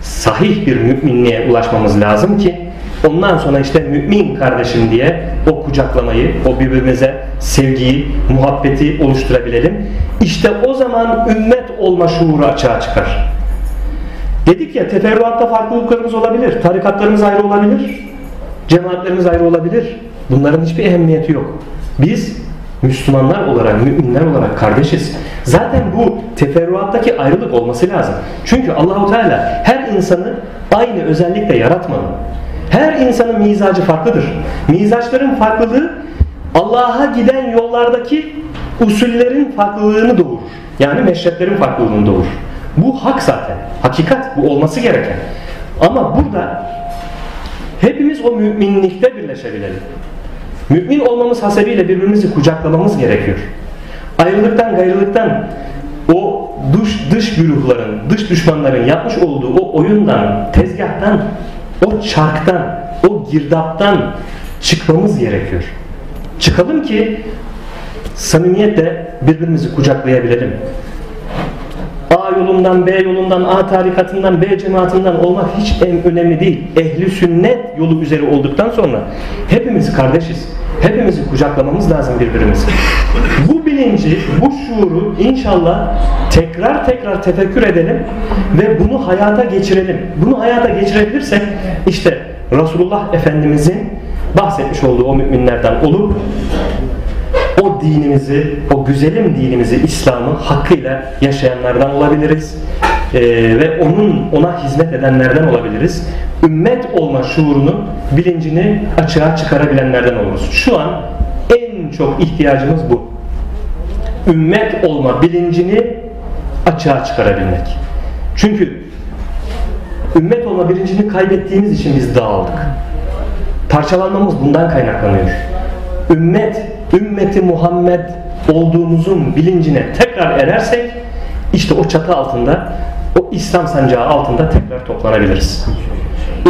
Sahih bir müminliğe ulaşmamız lazım ki ondan sonra işte mümin kardeşim diye o kucaklamayı, o birbirimize sevgiyi, muhabbeti oluşturabilelim. İşte o zaman ümmet olma şuuru açığa çıkar. Dedik ya teferruatta farklılıklarımız olabilir. Tarikatlarımız ayrı olabilir. Cemaatlerimiz ayrı olabilir. Bunların hiçbir ehemmiyeti yok. Biz Müslümanlar olarak, müminler olarak kardeşiz. Zaten bu teferruattaki ayrılık olması lazım. Çünkü Allahu Teala her insanı aynı özellikle yaratmadı. Her insanın mizacı farklıdır. Mizaçların farklılığı Allah'a giden yollardaki usullerin farklılığını doğurur. Yani meşreplerin farklılığını doğurur. Bu hak zaten. Hakikat. Bu olması gereken. Ama burada hepimiz o müminlikte birleşebilelim. Mümin olmamız hasebiyle birbirimizi kucaklamamız gerekiyor. Ayrılıktan gayrılıktan o dış, dış güruhların, dış düşmanların yapmış olduğu o oyundan, tezgahtan, o çarktan, o girdaptan çıkmamız gerekiyor. Çıkalım ki samimiyetle birbirimizi kucaklayabilelim. Yolundan, B yolundan, A tarikatından, B cemaatinden olmak hiç en önemli değil. Ehli sünnet yolu üzeri olduktan sonra hepimiz kardeşiz. Hepimizi kucaklamamız lazım birbirimizi. Bu bilinci, bu şuuru inşallah tekrar tekrar tefekkür edelim ve bunu hayata geçirelim. Bunu hayata geçirebilirsek işte Resulullah Efendimizin bahsetmiş olduğu o müminlerden olup dinimizi, o güzelim dinimizi, İslam'ı hakkıyla yaşayanlardan olabiliriz. Ee, ve onun ona hizmet edenlerden olabiliriz. Ümmet olma şuurunu, bilincini açığa çıkarabilenlerden oluruz. Şu an en çok ihtiyacımız bu. Ümmet olma bilincini açığa çıkarabilmek. Çünkü ümmet olma bilincini kaybettiğimiz için biz dağıldık. Parçalanmamız bundan kaynaklanıyor. Ümmet, ümmeti Muhammed olduğumuzun bilincine tekrar erersek işte o çatı altında, o İslam sancağı altında tekrar toplanabiliriz.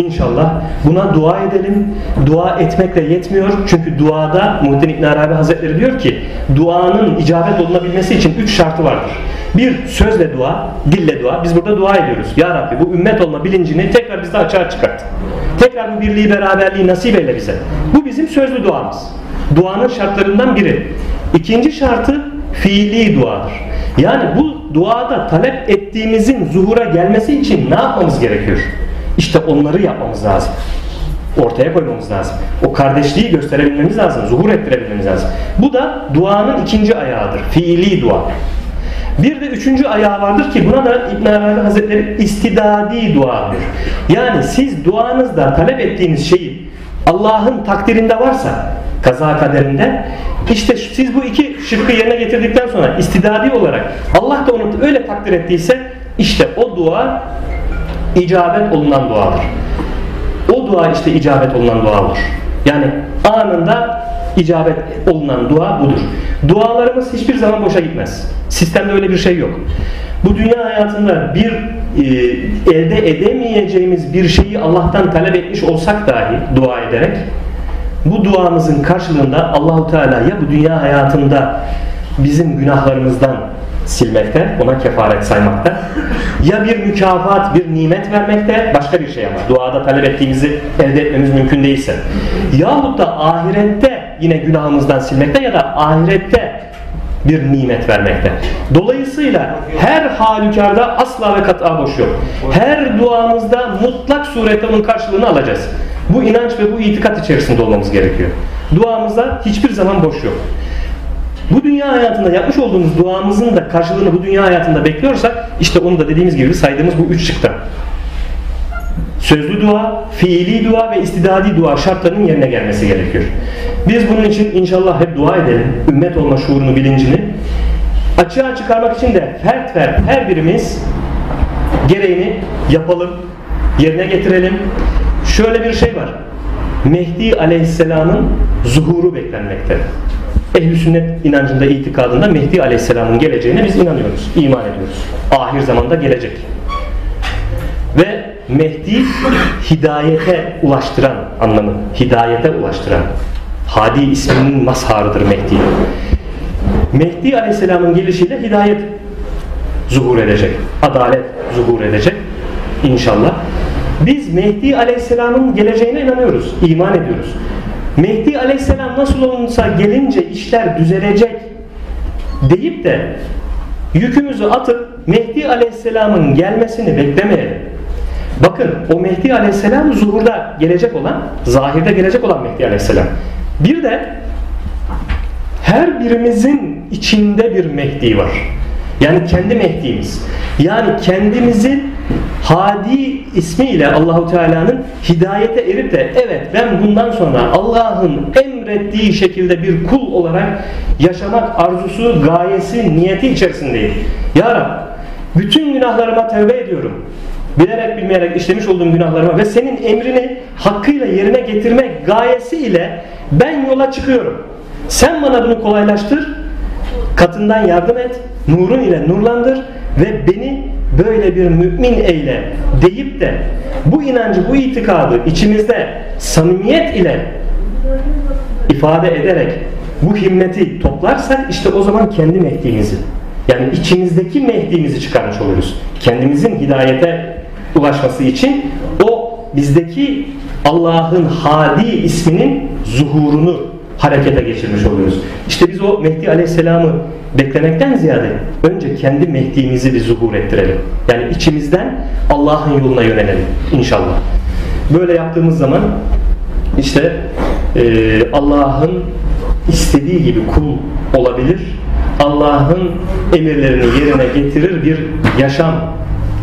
İnşallah buna dua edelim. Dua etmekle yetmiyor. Çünkü duada Muhittin İbn Arabi Hazretleri diyor ki duanın icabet olunabilmesi için üç şartı vardır. Bir sözle dua, dille dua. Biz burada dua ediyoruz. Ya Rabbi bu ümmet olma bilincini tekrar bizde açığa çıkart. Tekrar bu birliği beraberliği nasip eyle bize. Bu bizim sözlü duamız. Duanın şartlarından biri. İkinci şartı fiili duadır. Yani bu duada talep ettiğimizin zuhura gelmesi için ne yapmamız gerekiyor? İşte onları yapmamız lazım. Ortaya koymamız lazım. O kardeşliği gösterebilmemiz lazım. Zuhur ettirebilmemiz lazım. Bu da duanın ikinci ayağıdır. Fiili dua. Bir de üçüncü ayağı vardır ki buna da İbn Arabi Hazretleri istidadi dua diyor. Yani siz duanızda talep ettiğiniz şeyi Allah'ın takdirinde varsa kaza kaderinde işte siz bu iki şıkkı yerine getirdikten sonra istidadi olarak Allah da onu öyle takdir ettiyse işte o dua icabet olunan duadır. O dua işte icabet olunan dua olur. Yani anında icabet olunan dua budur. Dualarımız hiçbir zaman boşa gitmez. Sistemde öyle bir şey yok. Bu dünya hayatında bir e, elde edemeyeceğimiz bir şeyi Allah'tan talep etmiş olsak dahi dua ederek bu duamızın karşılığında Allahu Teala ya bu dünya hayatında bizim günahlarımızdan silmekte, ona kefaret saymakta. Ya bir mükafat, bir nimet vermekte, başka bir şey ama duada talep ettiğimizi elde etmemiz mümkün değilse. Yahut da ahirette yine günahımızdan silmekte ya da ahirette bir nimet vermekte. Dolayısıyla her halükarda asla ve kat'a boş yok. Her duamızda mutlak surette onun karşılığını alacağız. Bu inanç ve bu itikat içerisinde olmamız gerekiyor. Duamızda hiçbir zaman boş yok. Bu dünya hayatında yapmış olduğumuz duamızın da karşılığını bu dünya hayatında bekliyorsak işte onu da dediğimiz gibi saydığımız bu üç şıkta. Sözlü dua, fiili dua ve istidadi dua şartlarının yerine gelmesi gerekiyor. Biz bunun için inşallah hep dua edelim. Ümmet olma şuurunu, bilincini. Açığa çıkarmak için de fert fert her birimiz gereğini yapalım, yerine getirelim. Şöyle bir şey var. Mehdi Aleyhisselam'ın zuhuru beklenmekte. Ehl-i sünnet inancında, itikadında Mehdi Aleyhisselam'ın geleceğine biz inanıyoruz, iman ediyoruz. Ahir zamanda gelecek. Mehdi hidayete ulaştıran anlamı, hidayete ulaştıran. Hadi isminin mazharıdır Mehdi. Mehdi Aleyhisselam'ın gelişiyle hidayet zuhur edecek, adalet zuhur edecek inşallah. Biz Mehdi Aleyhisselam'ın geleceğine inanıyoruz, iman ediyoruz. Mehdi Aleyhisselam nasıl olunsa gelince işler düzelecek deyip de yükümüzü atıp Mehdi Aleyhisselam'ın gelmesini beklemeyelim. Bakın o Mehdi Aleyhisselam zuhurda gelecek olan, zahirde gelecek olan Mehdi Aleyhisselam. Bir de her birimizin içinde bir Mehdi var. Yani kendi Mehdi'miz. Yani kendimizi Hadi ismiyle Allahu Teala'nın hidayete erip de evet ben bundan sonra Allah'ın emrettiği şekilde bir kul olarak yaşamak arzusu, gayesi, niyeti içerisindeyim. Ya Rab bütün günahlarıma tevbe ediyorum. Bilerek bilmeyerek işlemiş olduğum günahlarıma ve senin emrini hakkıyla yerine getirmek gayesi ile ben yola çıkıyorum. Sen bana bunu kolaylaştır, katından yardım et, nurun ile nurlandır ve beni böyle bir mümin eyle deyip de bu inancı, bu itikadı içimizde samimiyet ile ifade ederek bu himmeti toplarsak işte o zaman kendi Mehdi'mizi yani içimizdeki Mehdi'mizi çıkarmış oluruz. Kendimizin hidayete ulaşması için o bizdeki Allah'ın Hadi isminin zuhurunu harekete geçirmiş oluyoruz. İşte biz o Mehdi Aleyhisselam'ı beklemekten ziyade önce kendi Mehdi'mizi bir zuhur ettirelim. Yani içimizden Allah'ın yoluna yönelelim inşallah. Böyle yaptığımız zaman işte e, Allah'ın istediği gibi kul olabilir. Allah'ın emirlerini yerine getirir bir yaşam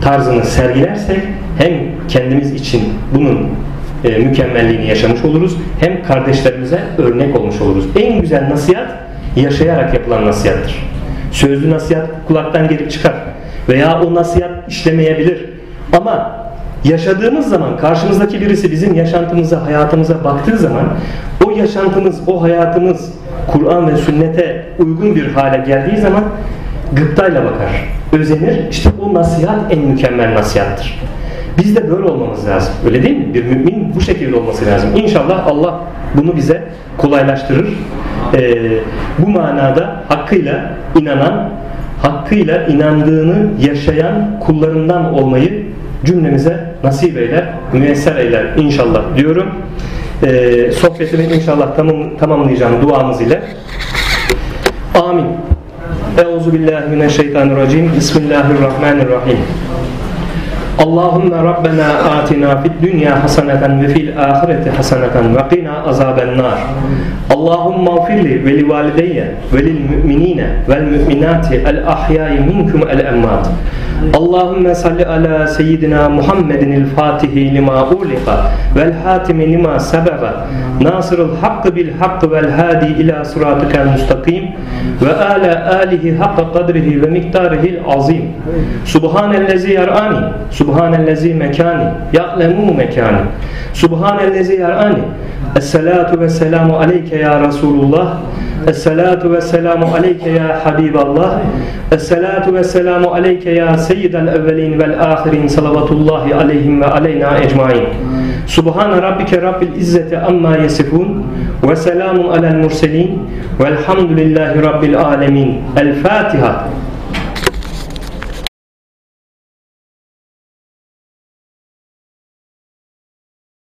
tarzını sergilersek hem kendimiz için bunun e, mükemmelliğini yaşamış oluruz hem kardeşlerimize örnek olmuş oluruz. En güzel nasihat yaşayarak yapılan nasihattır. Sözlü nasihat kulaktan gelip çıkar veya o nasihat işlemeyebilir. Ama yaşadığımız zaman karşımızdaki birisi bizim yaşantımıza, hayatımıza baktığı zaman o yaşantımız, o hayatımız Kur'an ve sünnete uygun bir hale geldiği zaman gıptayla bakar, özenir. İşte o nasihat en mükemmel nasihattır. Biz de böyle olmamız lazım. Öyle değil mi? Bir mümin bu şekilde olması lazım. İnşallah Allah bunu bize kolaylaştırır. Ee, bu manada hakkıyla inanan, hakkıyla inandığını yaşayan kullarından olmayı cümlemize nasip eyler, müyesser eyler inşallah diyorum. Ee, sohbetimi inşallah tamam, tamamlayacağım duamız ile. Amin. Euzu billahi mineşşeytanirracim. Bismillahirrahmanirrahim. Allahümme Rabbena atina fid dünya haseneten ve fil ahireti haseneten ve qina azaben nar. Allahümme gfirli ve li valideyye ve lil müminine vel müminati el ahyai minkum el emmat. Allahümme salli ala seyyidina Muhammedin el fatihi lima ulika vel hatimi lima sebebe nasırıl hakkı bil hakkı vel hadi ila sıratıkel mustakim ve ala alihi hakka kadrihi ve miktarihil azim. Subhanellezi yarani, subhanellezi mekani, ya'lemu mekani. Subhanellezi yarani. Esselatu ve selamu aleyke ya Resulullah. Esselatu ve selamu aleyke ya Habiballah. Esselatu ve selamu aleyke ya Seyyidel evvelin vel ahirin salavatullahi aleyhim ve aleyna ecmain. Subhan rabbike rabbil izzeti amma yasifun ve selamun alel murselin velhamdülillahi rabbil alemin. El Fatiha.